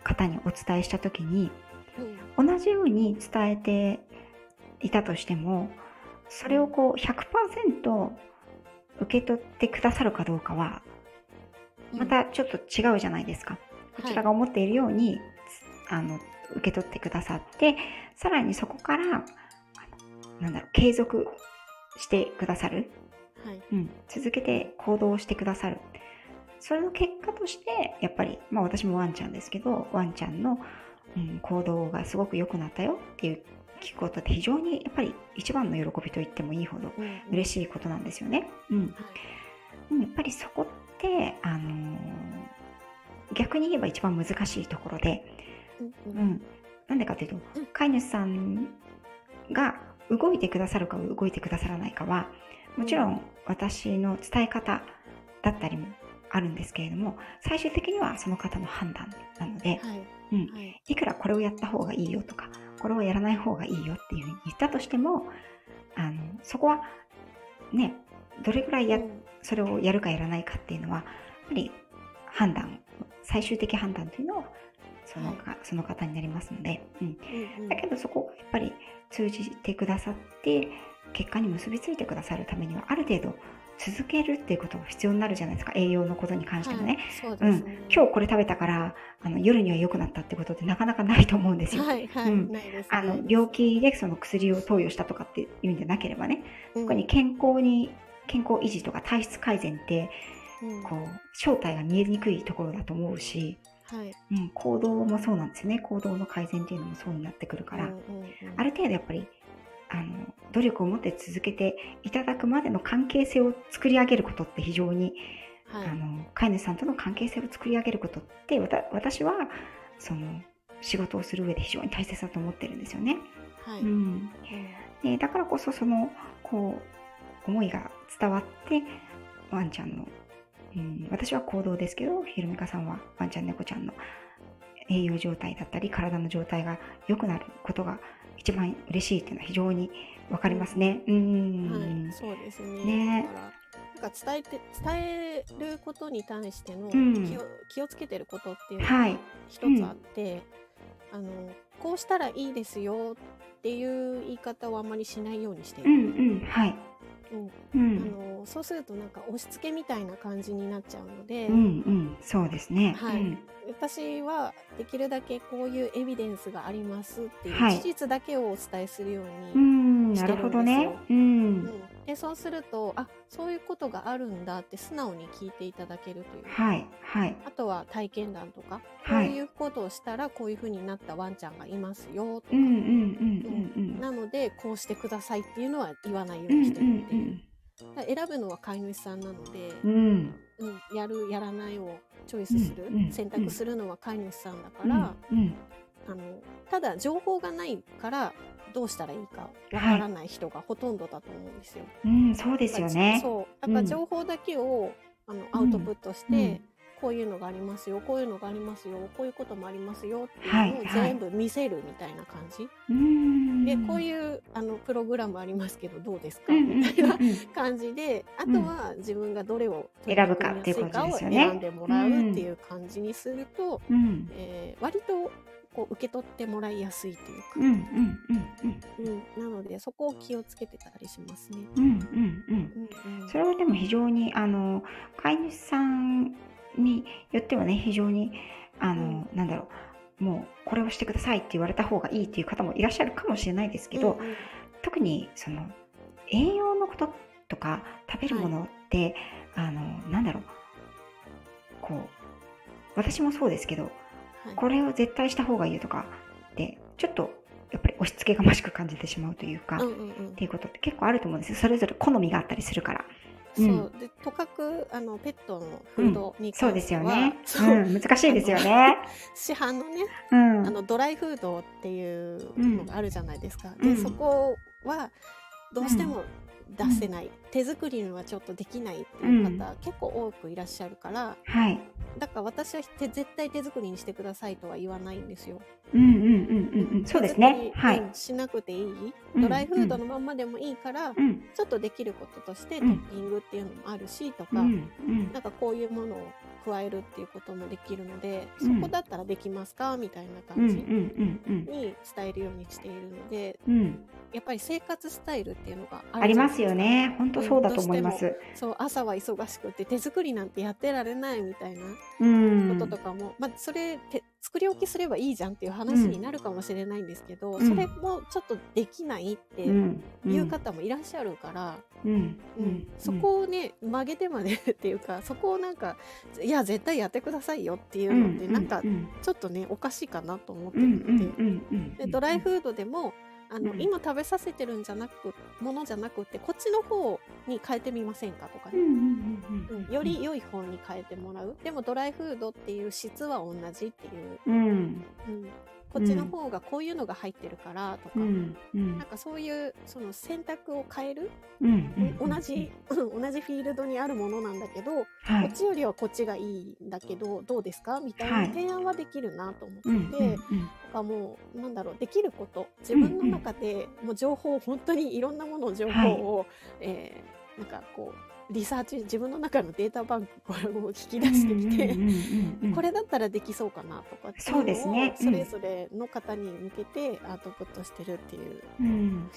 方にお伝えした時にうん同じように伝えていたとしてもそれをこう100%受け取ってくださるかどうかはまたちょっと違うじゃないですか。こちらが思っているように、あの受け取ってくださってさらにそこからなんだろう継続してくださる、はい。うん、続けて行動してくださる。それの結果としてやっぱり、まあ、私もワンちゃんですけどワンちゃんの、うん、行動がすごく良くなったよっていう聞くことって非常にやっぱり一番の喜びと言ってもいいほどうん。うん嬉しいことなんですよね。うん、はい。でもやっぱりそこって、あのー逆に言えば一番難しいところで、うんうん。うん、なんでかというと、うん。飼い主さんが動いてくださるか動いてくださらないかはもちろん私の伝え方だったりもあるんですけれども最終的にはその方の判断なので、はいうん、はい。いくらこれをやった方がいいよとかこれをやらない方がいいよっていうふうに言ったとしてもあのそこはねどれぐらいやうん。それをやるかやらないかっていうのはやっぱり判断最終的判断というのはそのか、その方になりますので、うん、うんうん。だけどそこをやっぱり通じてくださって結果に結びついてくださるためにはある程度続けるっていうことが必要になるじゃないですか。栄養のことに関してもね、はいそうです。ね今日これ食べたからあの夜には良くなったってことってなかなかないと思うんですよ。はいはい、うん。あの病気でその薬を投与したとかっていうんじゃなければね、うん。特に健康に健康維持とか体質改善ってうん。こう正体が見えにくいところだと思うし、はい。うん、行動もそうなんですよね。行動の改善っていうのもそうになってくるから、うんうんうん。ある程度やっぱりあの努力を持って続けていただくまでの関係性を作り上げることって非常に、はい。あの飼い主さんとの関係性を作り上げることって私はその仕事をする上で非常に大切だと思ってるんですよね。はい、うん、うんでだからこそそのこう思いが伝わってワンちゃんの、うん、私は行動ですけどひろみかさんはワンちゃん猫ちゃんの栄養状態だったり体の状態が良くなることが一番嬉しいっていうのは非常に分かりますね。うん、はい、そうですね。ねだからなんか伝えて伝えることに対してのうん気を,、気をつけてることっていうのはいが一つあって、あのこうしたらいいですよっていう言い方をあんまりしないようにしていうんる。うんはい。うん。うあんのそうするとなんか押し付けみたいな感じになっちゃうので、うんうん。そうですね。はい。うん。私はできるだけこういうエビデンスがありますっていうはい。事実だけをお伝えするように、してるんるほどね。ですよ。うん。うんでそうするとあそういうことがあるんだって素直に聞いていただけるという。か、はいはい。あとは体験談とか、はい。こういうことをしたらこういう風になったワンちゃんがいますよとか、うんうんうんうんうんなのでこうしてくださいっていうのは言わないよううんうにしてるっていう、んだから選ぶのは飼い主さんなので、うん。うんうん、やるやらないをチョイスする、うんうん選択するのは飼い主さんだから、うんあのただ情報がないからどうしたらいいかわからない人がほとんどだと思うんですよ。うん、そうですよね。そうやっうん。ぱ情報だけを、あのアウトプットして、うん。こういうのがありますよこういうのがありますよこういうこともありますよっていうのをはいはい。全部見せるみたいな感じ、うん。でこういうあのプログラムありますけどどうですか、うんうんみたいなうんうん感じであとは自分がどれを選ぶかっていうことですよね。選んでもらうっていう感じにすると、うん。えー割とこう受け取ってもらいやすいというか、うんうんうんうん。なのでそこを気をつけてたりしますね。うんうんうん。うんうん。それはでも非常にあの飼い主さんによってはね非常にあの、なんだろう。もうこれをしてくださいって言われた方がいいっていう方もいらっしゃるかもしれないですけど、うんうん。特にその栄養のこととか食べるものって、あのなんだろう。こう私もそうですけどはいこれを絶対した方がいいよとかってちょっとやっぱり押し付けがましく感じてしまうというか、っうんうんうんていうことって結構あると思うんですよそれぞれ好みがあったりするから。うんそうでとかくあのペットのフードにそうで関しては、すよね。そううん、難しいですよね。市販のねうん。あのドライフードっていうのがあるじゃないですか。うんでそこはどうしても出せない、手作りにはちょっっとできないっていう方、結構多くいらっしゃるからはい。だから私は手絶対手作りにしてくださいとは言わないんですよ。うんうんうんうんうん。そうですね。はい。うんしなくていい？うんドライフードのまんまでもいいから、うん。ちょっとできることとしてうんトッピングっていうのもあるしとか、うんうんなんかこういうものを加えるっていうこともできるので、うんそこだったらできますか？みたいな感じに伝えるようにしているのでうん。やっぱり生活スタイルっていうのがあありますかよね。本当そうだと思います。そう朝は忙しくて手作りなんてやってられないみたいなうん。こととかも、まあそれて作り置きすればいいじゃんっていう話になるかもしれないんですけど、うん。それもちょっとできないってうん。いう方もいらっしゃるから、うん。うん。うん。そこをね曲げてまでっていうか そこをなんかいや絶対やってくださいよっていうのってなん。かうん。ちょっとねおかしいかなと思ってうん。るので。でドライフードでもあの、うん。今食べさせてるんじゃなくものじゃなくてこっちの方に変えてみませんかとかね、より良い方に変えてもらう。でもドライフードっていう質は同じっていう、うん。うん、こっちの方がこういうのが入ってるからとか、うん。うん。なんかそういうその選択を変える、うんうん。同じ、同じフィールドにあるものなんだけど、はい。こっ。ちよりはこっちがいいんだけどどうですか？みたいはない。提案はできるなと思ってうんて、うんうん。かもうなんだろうできること。自分の中でもう情報本当にいろんなものの情報を、えーなんかこうリサーチ自分の中のデータバンクからもう引き出してきて、うんうんうんうんこれだったらできそうかなとかそうですね。うんそれぞれの方に向けてアウトプットしてるっていう。うん。うん。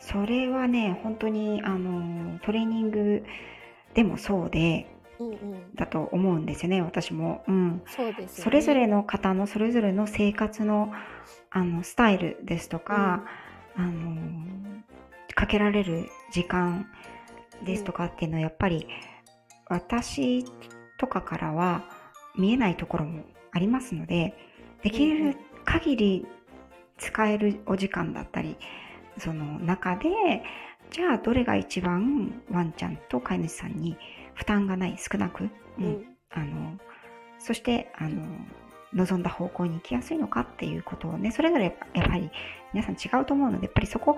それはね本当にあのトレーニングでもそうでうんうん、だと思うんですよね私も、うん、そうですそれぞれの方のそれぞれの生活のあのスタイルですとか、あのかけられる時間ですとかっていうのはやっぱり私とかからは見えないところもありますのでできる限り使えるお時間だったりその中でじゃあどれが一番ワンちゃんと飼い主さんに負担がない少なく、うん。うんあのそしてあの望んだ方向に行きやすいのかっていうことをねそれぞれやっぱり皆さん違うと思うのでやっぱりそこ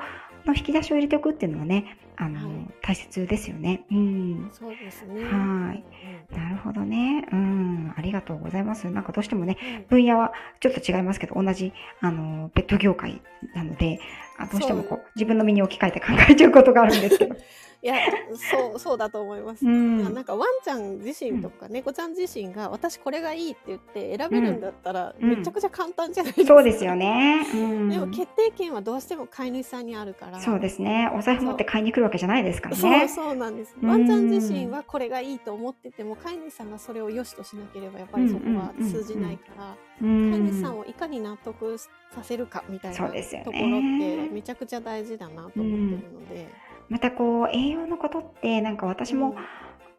の引き出しを入れておくっていうのはねあの、はい大切ですよね。うんそうですねはいうんなるほどね。うん、ありがとうございます。なんかどうしてもね、うん分野はちょっと違いますけど、同じ、あの、ペット業界なので、あどうしてもこう、自分の身に置き換えて考えちゃうことがあるんですけど。いやそう そうだと思います。うん。なんかワンちゃん自身とか猫ちゃん自身が私これがいいって言って選べるんだったらうんめちゃくちゃ簡単じゃないですか。そうですよね。うん。でも決定権はどうしても飼い主さんにあるから。そうですね。お財布持って買いに来るわけじゃないですからそうね。そうなんです。うんワンちゃん自身はこれがいいと思ってても飼い主さんがそれを良しとしなければやっぱりそこは通じないから、うん飼い主さんをいかに納得させるかみたいなところってめちゃくちゃ大事だなと思ってるので。またこう、栄養のことって、なんか私も、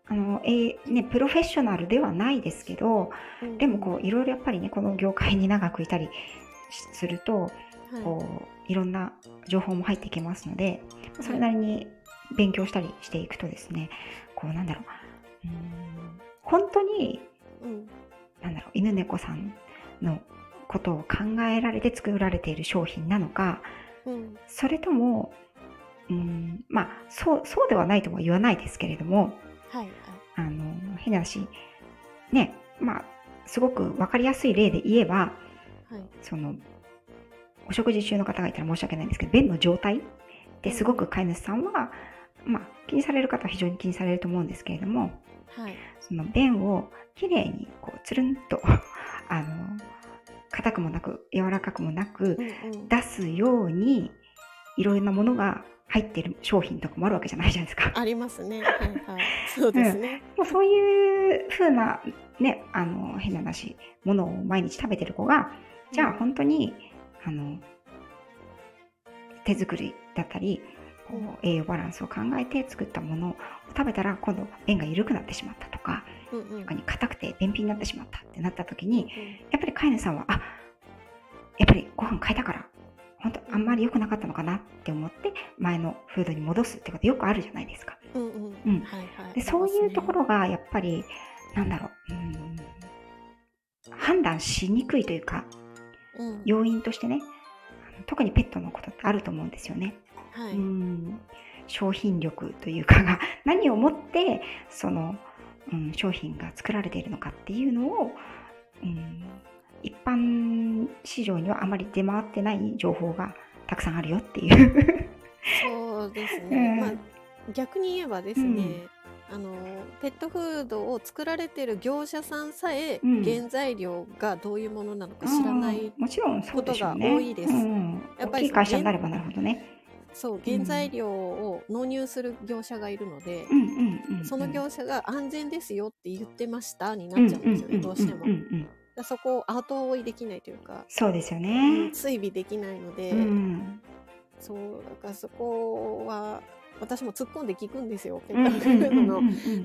あの、えね、プロフェッショナルではないですけど、うん。でもこう、いろいろやっぱりね、この業界に長くいたりすると、はい。こういろんな情報も入ってきますのでそれなりに勉強したりしていくとですねこうなんだろう。うーん本当にうん。なんだろう犬猫さんのことを考えられて作られている商品なのかうん。それともうん。まあそうそうではないとは言わないですけれどもはいはい。あの変な話ねまあすごく分かりやすい例で言えばはい。そのお食事中の方がいたら申し訳ないんですけど便の状態ってすごく飼い主さんは、まあ、気にされる方は非常に気にされると思うんですけれどもはい。その便をきれいにこうつるんと あの硬くもなく柔らかくもなくうんうん。出すようにいろいろなものが入ってる商品とかもあるわけじゃないじゃないですか。ありますね。はいはい。そうですね。もうそういう風なねあの変な話ものを毎日食べてる子がじゃあ本当にあの手作りだったりこう栄養バランスを考えて作ったものを食べたら今度便が緩くなってしまったとかうんうん。他に硬くて便秘になってしまったってなった時にうんやっぱり飼い主さんはあやっぱりご飯変えたから本当あんまり良くなかったのかなって思って前のフードに戻すってことよくあるじゃないですか。そういうところがやっぱりなんだろう。うん。判断しにくいというかうん。要因としてね特にペットのことってあると思うんですよね。はい。うん。商品力というかが 何をもってその、うん、商品が作られているのかっていうのを、うん、一般市場にはあまり出回ってない情報がたくさんあるよっていう。そうですうん。ね、まあ、逆に言えばですね、あのペットフードを作られてる業者さんさえ、うん。原材料がどういうものなのか知らない。ことが多いです。うん、やっぱり大きい会社になればなるほどね。そう原材料を納入する業者がいるので、うんうんうんうん、その業者が安全ですよって言ってましたになっちゃうんですよね、どうしても、そこを後追いできないというか、そうですようんね。追尾できないので、うんそうだからそこは私も突っ込んで聞くんですよ。ペットフードの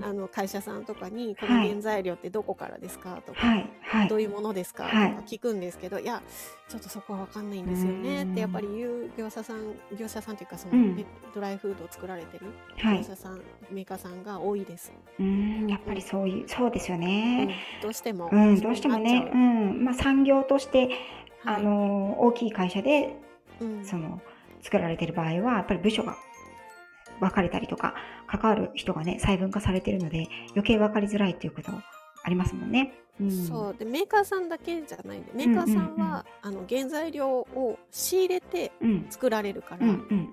あの会社さんとかに「こはいの原材料ってどこからですか?」とか、はいはい。どういうものですか?」とかはい。聞くんですけど、い、やちょっとそこは分かんないんですよねうん。ってやっぱり言う業者さん業者さんというかその、うん。ペッドライフードを作られてるはい。業者さん、メーカーさんが多いです。うんやっぱりそういうそうですようん。ね。どうしても、うん、どうしてもね、そうん、まあ産業としてあの大きい会社ではいうん。その作られている場合はやっぱり部署が分かれたりとか関わる人がね細分化されているので余計分かりづらいっていうことありますもんね。うん、そう。でメーカーさんだけじゃないんでメーカーさんは、あの原材料を仕入れてうん、作られるから、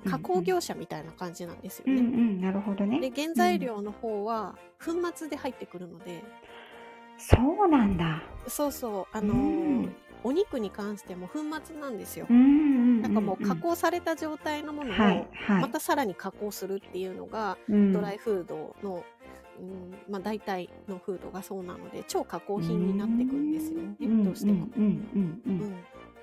加工業者みたいな感じなんですよね。うんうんなるほどね。で原材料の方は粉末で入ってくるので、そうなんだ。そうそう。あのーうんお肉に関しても粉末なんですよ。なんかもう加工された状態のものをまたさらに加工するっていうのがうん。ドライフードの、うんまあ、大体のフードがそうなので超加工品になってくんですよね、うんどうしても。うんうんうんうん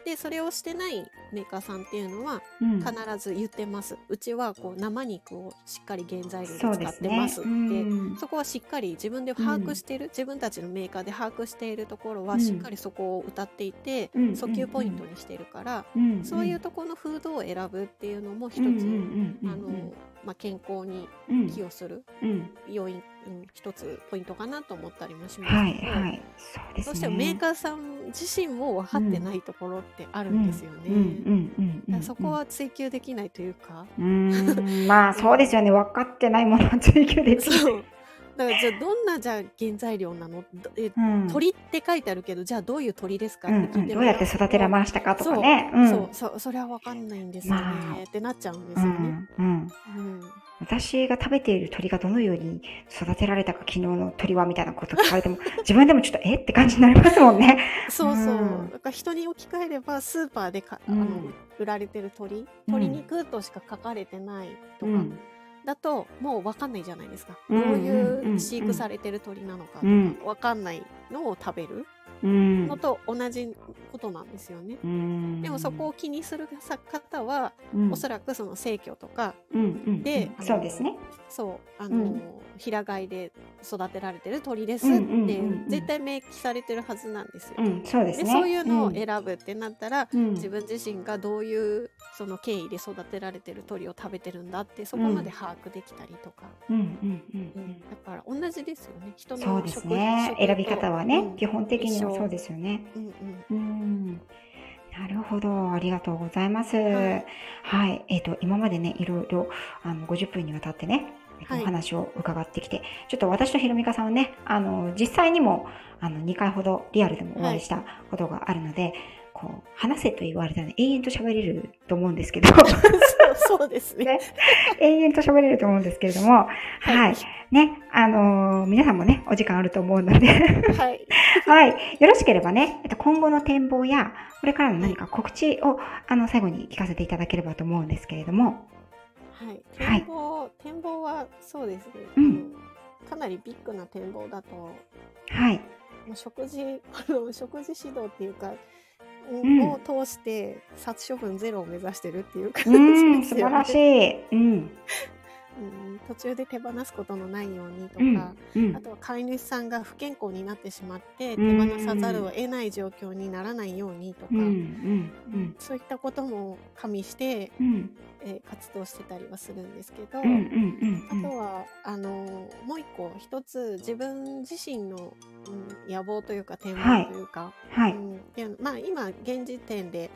でそれをしてないメーカーさんっていうのはうん。必ず言ってます、うちはこう生肉をしっかり原材料でそう使ってますって。うん。そこはしっかり自分で把握している、自分たちのメーカーで把握しているところうん。はしっかりそこを歌っていて、うん。訴求ポイントにしているから、うん。そういうところのフードを選ぶっていうのも一つ、うんうんうんうん。あのまあ、健康にうん。寄与するうん。要因、うん、一つポイントかなと思ったりもします。はいけど、はい。そうですね。どうしてもメーカーさん自身も分かってないところってあるんですよね。そこは追求できないというか、うまあそうですよね。分かってないものは追求できない。だからじゃあどんなじゃあ原材料なの？どえうん。鳥って書いてあるけどじゃあどういう鳥ですかうんって聞いてもうん。どうやって育てられましたかとかね。そう。そう。それは分かんないんですよね、まあ。ってなっちゃうんでうんすよね。うん。私が食べている鳥がどのように育てられたか昨日の鳥はみたいなこと聞かれても 自分でもちょっとえって感じになりますもんね。そうそう、うんだから人に置き換えればスーパーでか、うんあの売られてる鳥鶏肉としか書かれてないとか、うんだともう分かんないじゃないですか、うんどういう飼育されてる鳥なのかとか、うん。分かんないのを食べる。うんのと同じことなんですよね。うん。でもそこを気にする方は、うん。おそらくその生協とかうんうんでうんそうですね。そうあの、うん。平飼いで育てられてる鳥ですって絶対明記されてるはずなんですよ。うん、そうですね。でそういうのをん。選ぶってなったら、うん。自分自身がどういうその経緯で育てられてる鳥を食べてるんだってそこまで把握できたりとか、うんうんうんうん。うん。だから同じですよね。人のそうです食ね。選び方はね、うん。基本的には一緒そうですよね。うんうんうん。なるほど。ありがとうございます。ははいい。えっ、と、今までね、いろいろ、あの、50分にわたってね、お話を伺ってきて、ちょっと私とひろみかさんはね、あの、実際にも、あの、2回ほどリアルでもお会いしたことがあるので、こう、話せと言われたら、ね、永遠と喋れると思うんですけど、そうですね。ね永遠と喋れると思うんですけれども、はい。ね、あのー皆さんもね、お時間あると思うので、はい。はい。よろしければね、えっと今後の展望や、これからの何か告知を、あの、最後に聞かせていただければと思うんですけれども、はい。はい展望、展望はそうですね。うんかなりビッグな展望だと、もはい。う食事、あの食事指導っていうか、んを通して殺処分ゼロを目指してるっていう感、じですよね。素晴らしい。うん。うん途中で手放すことのないようにとか、うん。うんあ。とは飼い主さんが不健康になってしまって手うん放さざるを得ない状況にならないようにとか、うん。うん。そういったことも加味して、うん。えー活動してたりはするんですけど。あとはあのーもう一個一つ自分自身の、うん、野望というか展はい望というか、はい。うんっていうのまあ、今現時点で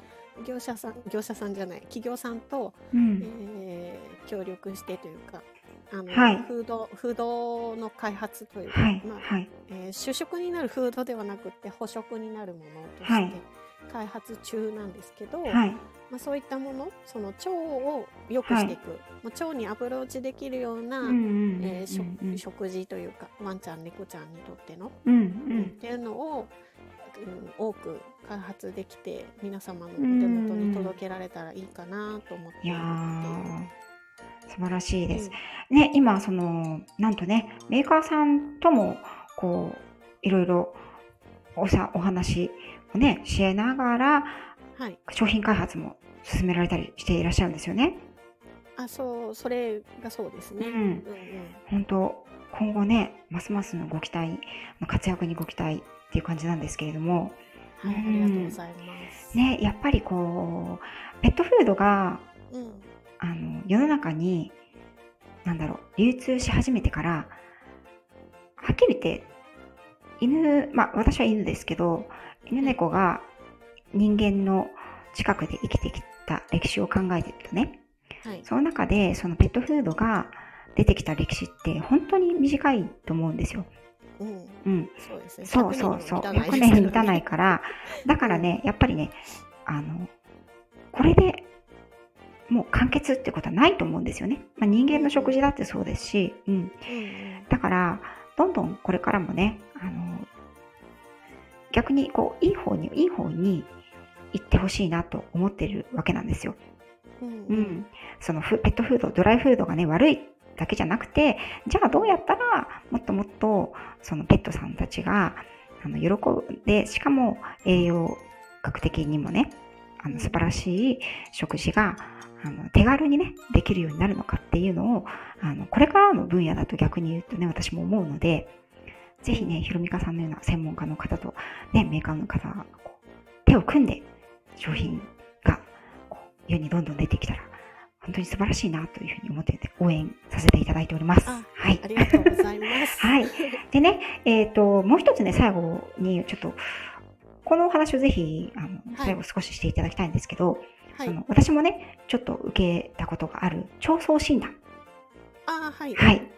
業者さん業者さんじゃない企業さんと、うん。えー協力してというかあの、はいフードフードの開発というか、はい。まあはい。えー主食になるフードではなくて捕食になるものとはいして開発中なんですけど、はい。まあ、そういったものその腸を良くしていく、まあ、腸にアプローチできるような、うん。えー食事というかワンちゃん猫ちゃんにとっての、うん。ううんっん。ていうのを、うん、多く開発できて皆様のお手元に届けられたらいいかなと思っているので。ー、素晴らしいです。ね、今、その、なんとね、メーカーさんとも、こう、いろいろおさお話をね、しながら、はい、商品開発も進められたりしていらっしゃるんですよね。あそうそれがそうですね。うんうんうん本当今後ね、ますますのご期待、活躍にご期待っていう感じなんですけれども、はい、あうんりがとうございます。ね、やっぱりこう、ペットフードが、うん、あの、世の中に、なんだろう、流通し始めてから、はっきり言って、犬、まあ私は犬ですけど、犬猫が人間の近くで生きてきた歴史を考えてるとね、はい、その中でそのペットフードが出てきた歴史って本当に短いと思うんですよ。うん、うん。そうですね。そうそうそう。100 100年に満たないから、だからね、やっぱりね、あの、これでもう完結ってことはないと思うんですよね。まあ、人間の食事だってそうですし、うん。だから、どんどんこれからもね、あの、逆にこう、いい方に、いい方に行ってほしいなと思ってるわけなんですよ。うん。そのフペットフード、ドライフードがね、悪いだけじゃなくて、じゃあどうやったら、もっともっと、そのペットさんたちが、あの、喜んで、しかも栄養学的にもね、あの、素晴らしい食事が、あの、手軽にね、できるようになるのかっていうのを、あの、これからの分野だと逆に言うとね、私も思うので、ぜひね、ひろみかさんのような専門家の方と、ね、メーカーの方が、こう手を組んで、商品が、こう、世にどんどん出てきたら、本当に素晴らしいなというふうに思って応援させていただいております。あはいあ。りがとうございます。はい。でね、えっ、と、もう一つね、最後に、ちょっと、このお話をぜひ、あの、最後少ししていただきたいんですけど、はいそ。の私もね、ちょっと受けたことがある、腸相診断。あーはい。はい。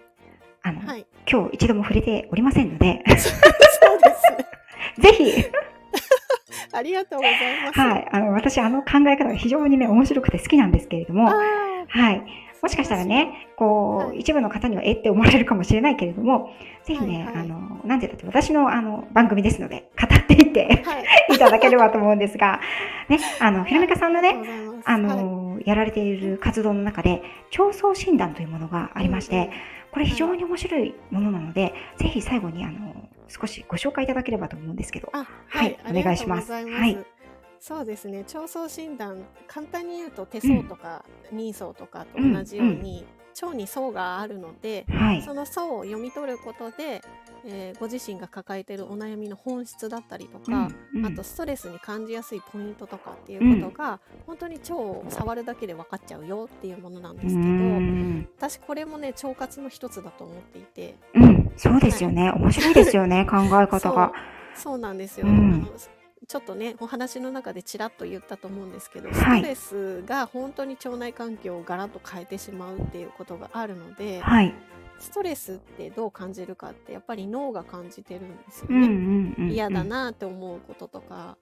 あの、はい。今日一度も触れておりませんので、そうです。ぜひ、ありがとうございます。はい、あの、私、あの考え方が非常にね、面白くて好きなんですけれども、あはい。もしかしたらね、こう、はい。一部の方にはえって思われるかもしれないけれども、ぜひね、はいはい。あの、なんて言ったって私のあの番組ですので、語っていってーはい。いただければと思うんですが、ね、あの、ひろみかさんのね、あの、やられている活動の中で、腸相診断というものがありまして、これ非常に面白いものなので、ぜひ最後にあの、少しご紹介いただければと思うんですけど、あ、はい。お願いします。はいそうですね。腸相診断簡単に言うと手相とか人相とかと同じように、腸に層があるのではい。その層を読み取ることで、えーご自身が抱えているお悩みの本質だったりとか、うんあとストレスに感じやすいポイントとかっていうことが、本当に腸を触るだけで分かっちゃうよっていうものなんですけど、うん私これもね腸活の一つだと思っていて。うん、そうですよね。面白いですよね、考え方が。そうなんですよ、うん。あのちょっとねお話の中でちらっと言ったと思うんですけど、はいストレスが本当に腸内環境をガラッと変えてしまうっていうことがあるので、はい。ストレスってどう感じるかってやっぱり脳が感じてるんですよね。嫌だ。なって思うこととか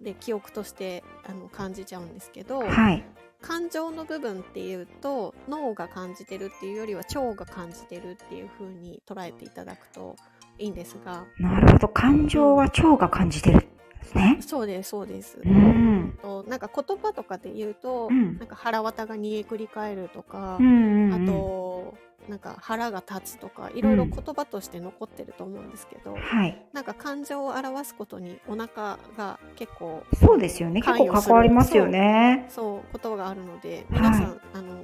で記憶としてあの感じちゃうんですけど、はい。感情の部分っていうと脳が感じてるっていうよりは腸が感じてるっていう風に捉えていただくといいんですがなるほど。感情は腸が感じてるんですね。そうですそうです。うん。となんか言葉とかで言うと、うんなんか腹渡が煮えくり返るとかう、んうんうん。あとなんか腹が立つとかいろいろ言葉として残ってると思うんですけど、はい。なんか感情を表すことにお腹が結構そうですよね。結構関わりますよね。そうことがあるのではい皆さん、あの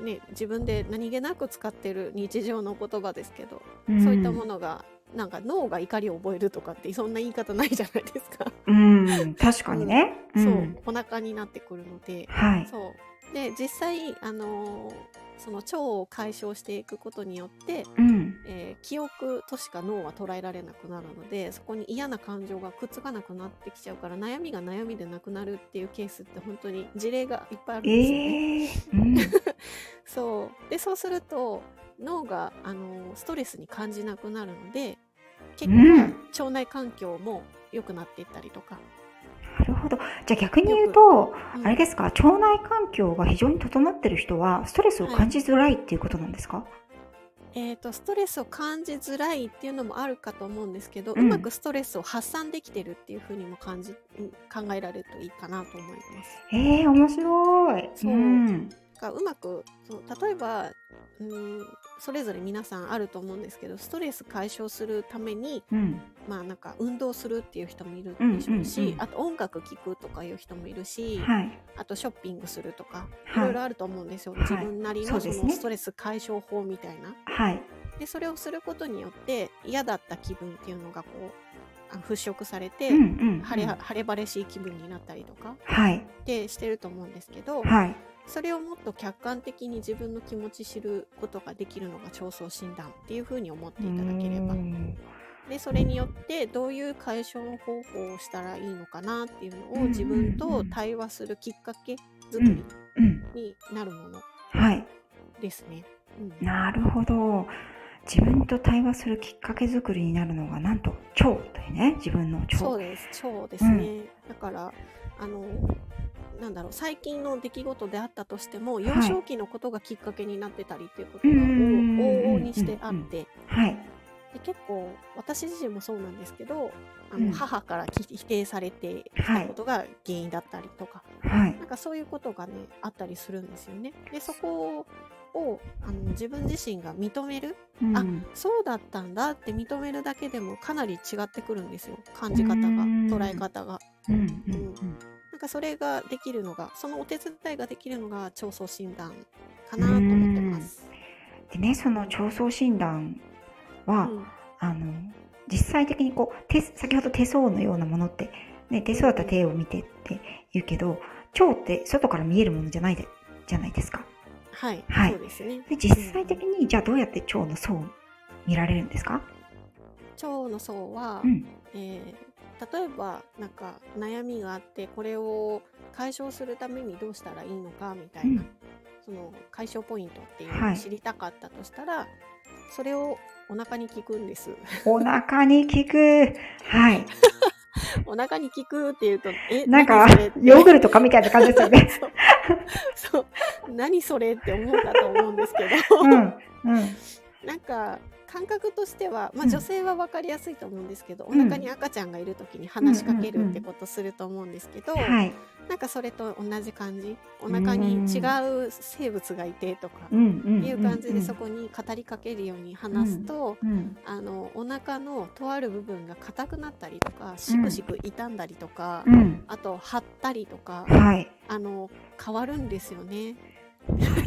ね自分で何気なく使ってる日常の言葉ですけど、んそういったものがなんか脳が怒りを覚えるとかってそんな言い方ないじゃないですか。うん。確かにね。そううんお腹になってくるので、はい。そうで実際あのーその腸を解消していくことによって、うん。えー記憶としか脳は捉えられなくなるのでそこに嫌な感情がくっつかなくなってきちゃうから悩みが悩みでなくなるっていうケースって本当に事例がいっぱいあるんですよね。ええうん。そうでそうすると脳があのーストレスに感じなくなるので結果、うん腸内環境も良くなっていったりとか。なるほど。じゃあ逆に言うと、うんあれですか、腸内環境が非常に整ってる人は、ストレスを感じづらいっていうことなんですか、えー、とストレスを感じづらいっていうのもあるかと思うんですけど、ううんまくストレスを発散できてるっていうふうにも感じうん考えられるといいかなと思います。ええ面白い。そうんがうまくそう例えばうんそれぞれ皆さんあると思うんですけどストレス解消するためにうん。まあなんか運動するっていう人もいるうんでしょうし、うんうんあと音楽聴くとかいう人もいるし、はい。あとショッピングするとかいはいろいろあると思うんですよ、はい自分なりのそのストレス解消法みたいな。はい。でそれをすることによって嫌だった気分っていうのがこうあ払拭されて、うんうん。晴れ晴れ晴れしい気分になったりとかはい。ってしてると思うんですけど、はい。それをもっと客観的に自分の気持ち知ることができるのが腸相診断っていうふうに思っていただければうんでそれによってどういう解消方法をしたらいいのかなっていうのうんうんうんを自分と対話するきっかけ作りうん。になるものはい。ですね。うんなるほど。自分と対話するきっかけ作りになるのが、なんと、腸というね、自分の腸。そうです、腸ですね。だから、あの、なんだろう、最近の出来事であったとしても、幼少期のことがきっかけになってたりっていうことが往々にしてあって、はい。で結構、私自身もそうなんですけど、あうん。の母からき否定されてきたことが原因だったりとか、はい。なんかそういうことがね、あったりするんですよね。で、そこをあの自分自身が認めるうん。あそうだったんだって認めるだけでもかなり違ってくるんですよ。感じ方がうん。捉え方が。うん。うんかそれができるのがそのお手伝いができるのが腸相診断かなと思ってます、でね、その腸相診断は、うん。あの実際的にこう手先ほど手相のようなものって、ね、手相だったら手を見てって言うけど腸って外から見えるものじゃないでじゃないですか。はい、はい。そうですね。で実際的にじゃあどうやって腸の相を見られるんですか、腸の層は、うん。えー例えばなんか悩みがあってこれを解消するためにどうしたらいいのかみたいな、うん。その解消ポイントっていうのはい。を知りたかったとしたら、それをお腹に効くんです。お腹に効く。はい。お腹に効くっていうと、え、なんかヨーグルトかみたいな感じですよね。そう。そう。何それって思うかと思うんですけど、うん。うん。なんか感覚としては、まあ、うん女性は分かりやすいと思うんですけど、うんお腹に赤ちゃんがいる時に話しかけるってことすると思うんですけど、はい。なんかそれと同じ感じお腹に違う生物がいてとかうんうん。いう感じでそこ。こに語りかけるように話すと、うん。あのお腹のとある部分が硬くなったりとかしくしく傷んだりとか、うん。あと張ったりとか、はい。あの変わるんですよね。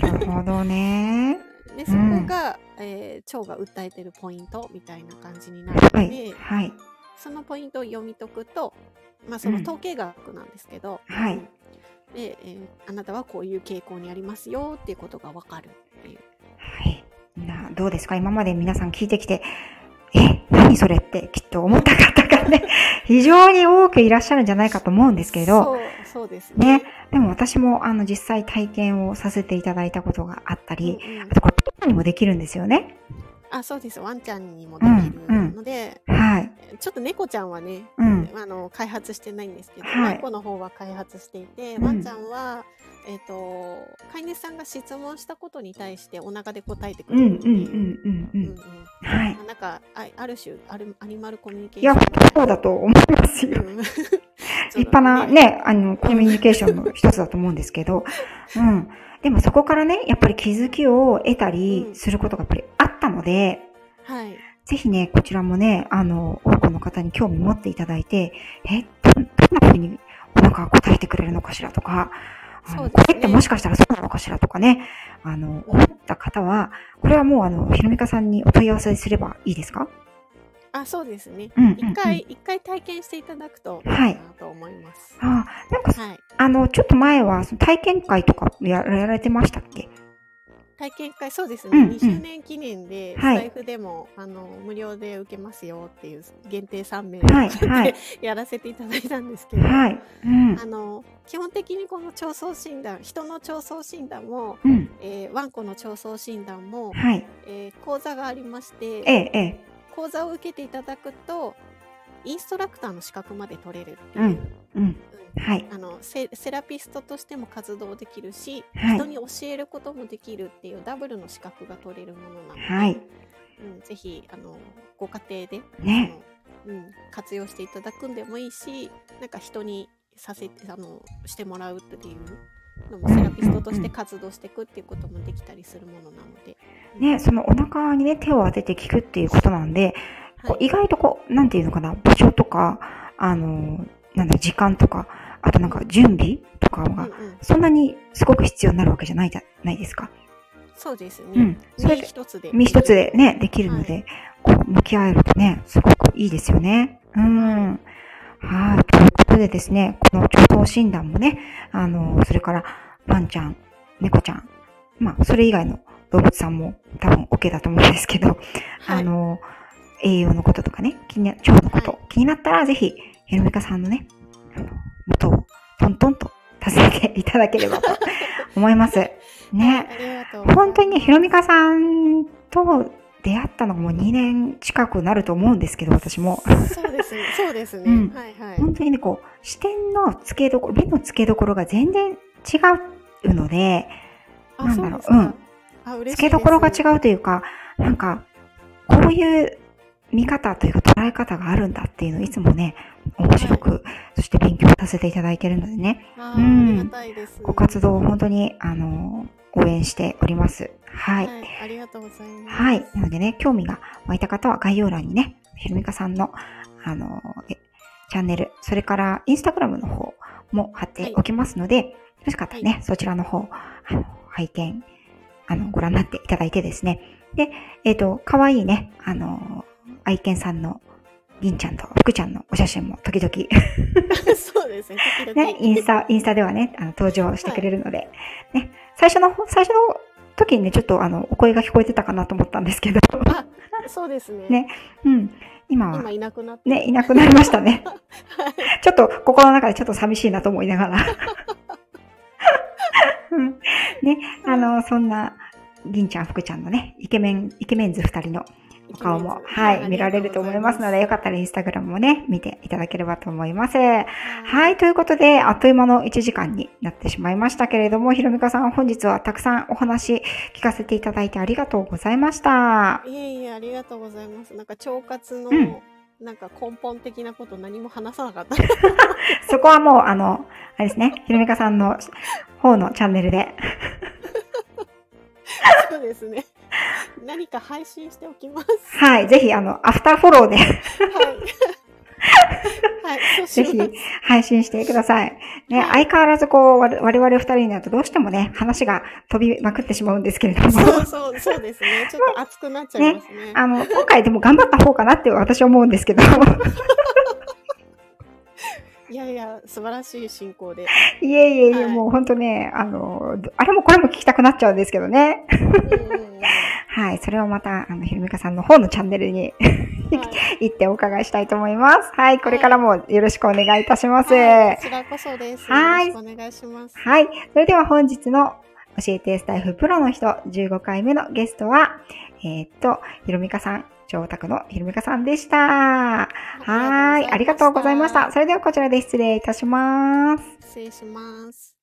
なるほどね。でそこが、えー腸が訴えてるポイントみたいな感じになるので、はい。はい。そのポイントを読み解くと、まあ、そのうん統計学なんですけど、はいで、えーあなたはこういう傾向にありますよっていうことがわかるっていう。はい。などうですか？今まで皆さん聞いてきて、え、何それってきっと思った方がね、非常に多くいらっしゃるんじゃないかと思うんですけど、そうそうですね。ね。でも私もあの実際体験をさせていただいたことがあったり、うんうんあとこれ、ペットにもできるんですよね。あそうですワンちゃんにもできるので、はい。ちょっと猫ちゃんはね、うん。あの開発してないんですけど、はいワンコの方は開発していて、うんワンちゃんは、えっと飼い主さんが質問したことに対してお腹で答えてくうんうんれるっていう。うんうんううんん。はいま。あなんかあある種あるアニマルコミュニケーいや、ション本当そうだと思いますよ。うん 立派なね、あの、コミュニケーションの一つだと思うんですけど、うん。でもそこからね、やっぱり気づきを得たりすることがやっぱりあったので、はい。ぜひね、こちらもね、あの、多くの方に興味持っていただいて、え、どどんな風にお腹が答えてくれるのかしらとか、ね。これってもしかしたらそうなのかしらとかね、あの、思った方は、これはもうあの、ひろみかさんにお問い合わせすればいいですか？あそうですね。うん一回一回体験していただくとはい。なと思います。あなんか、はい。あの、ちょっと前は、その体験会とかややられてましたっけ？体験会そうですね、うんうん。2周年記念ではい。スタイフでも、あの無料で受けますよっていう限定3名はい、はい、やらせていただいたんですけど、はい、うん。あ、の基本的にこの腸相診断人の腸相診断も、うん、えーワンコの腸相診断も、はい、えー講座がありましてええ、ええ、講座を受けていただくとインストラクターの資格まで取れるっていう、うんうん、うん。はい、あのセセラピストとしても活動できるし、はい。人に教えることもできるっていうダブルの資格が取れるものなので、はい、うん、ぜひあのご家庭で、ね。あのうん、活用していただくんでもいいしなんか人にさせてあのしてもらうっていうのもセラピストとして活動していくっていうこともできたりするものなので、ね、そのお腹にね、手を当てて聞くっていうことなんで、こはいう意外とこう、なんていうのかな、場所とか、あの、なんだ、時間とか、あとなんか準備とかが、うんうん、そんなにすごく必要になるわけじゃないじゃないですか。そうですね、うん。それ一つで身一つでね、できるので、こう、向き合えるとね、すごくいいですよね。うん。はい。ことでですね、この腸相診断もね、あの、それから、ワンちゃん、猫ちゃん、まあ、それ以外の動物さんも多分 OK だと思うんですけど、はいあの、栄養のこととかね、気にな腸のこと、は気になったら、ぜひ、ひろみかさんのね、あの、元をトントンと訪ねていただければと 思います。ね。本当にね、ひろみかさんと出会ったのがもう2年近くなると思うんですけど、私も。そうですね。そうですね、うん。はいはい。本当にね、こう、視点の付けどころ、目の付けどころが全然違うので、あなんだろう。そううん。あ嬉しい付けどころがう違うというか、なんか、こういう見方というか捉え方があるんだっていうのをいつもね、面白く、そして勉強させていただいているのでね、あ,、うん。ご活動を本当に、あの、応援しております。はい。はい、ありがとうございます。はい。なのでね、興味が湧いた方は概要欄にね、ひろみかさんの、あの、えチャンネル、それからインスタグラムの方も貼っておきますので、よろしかったらね、はそちらの方、あの、拝見、あの、ご覧になっていただいてですね。で、えっ、と、かわいいね、あの、愛犬さんの銀ちゃんと福ちゃんのお写真も時々、そうですね。ね、インスタ、インスタではね、あの登場してくれるので、ね、最初の方、最初の時にね、ちょっとあの、お声が聞こえてたかなと思ったんですけど、あ、そうですね。ねうん、今は今いなくなって。ね、いなくなりましたね。はい。ちょっと心の中でちょっと寂しいなと思いながら。うんね、あの、そんな、銀ちゃん、福ちゃんのね、イケメン、イケメンズ二人の、お顔も、はい、見られると思いますので、よかったらインスタグラムもね、見ていただければと思います。はい、ということで、あっという間の1時間になってしまいましたけれども、ひろみかさん、本日はたくさんお話聞かせていただいてありがとうございました。いえいえ、ありがとうございます。なんか、腸活の、うんなんか根本的なこと何も話さなかった。そこはもう、あの、あれですね、ひろみかさんの方のチャンネルで。そうですね。何か配信しておきます。はい、ぜひ、あの、アフターフォローで。はい。はい、ぜひ配信してください。ね、はい、相変わらずこう、我々二人になるとどうしてもね、話が飛びまくってしまうんですけれども。そうそう、そうですね。ちょっと熱くなっちゃいますね。ねあの、今回でも頑張った方かなって私は思うんですけど。いやいや、素晴らしい進行で。いえいえいえ、はい、もう本当ね、あの、あれもこれも聞きたくなっちゃうんですけどね。はい、それをまた、あの、ひろみかさんの方のチャンネルに行ってお伺いしたいと思います。はい、これからもよろしくお願いいたします。はい、こちらこそです。はい。お願いします。はい。それでは本日の教えてスタイフプロの人15回目のゲストは、えー、っと、ひろみかさん、超卓のひろみかさんでした。はい。ありがとうございました。それではこちらで失礼いたします。失礼します。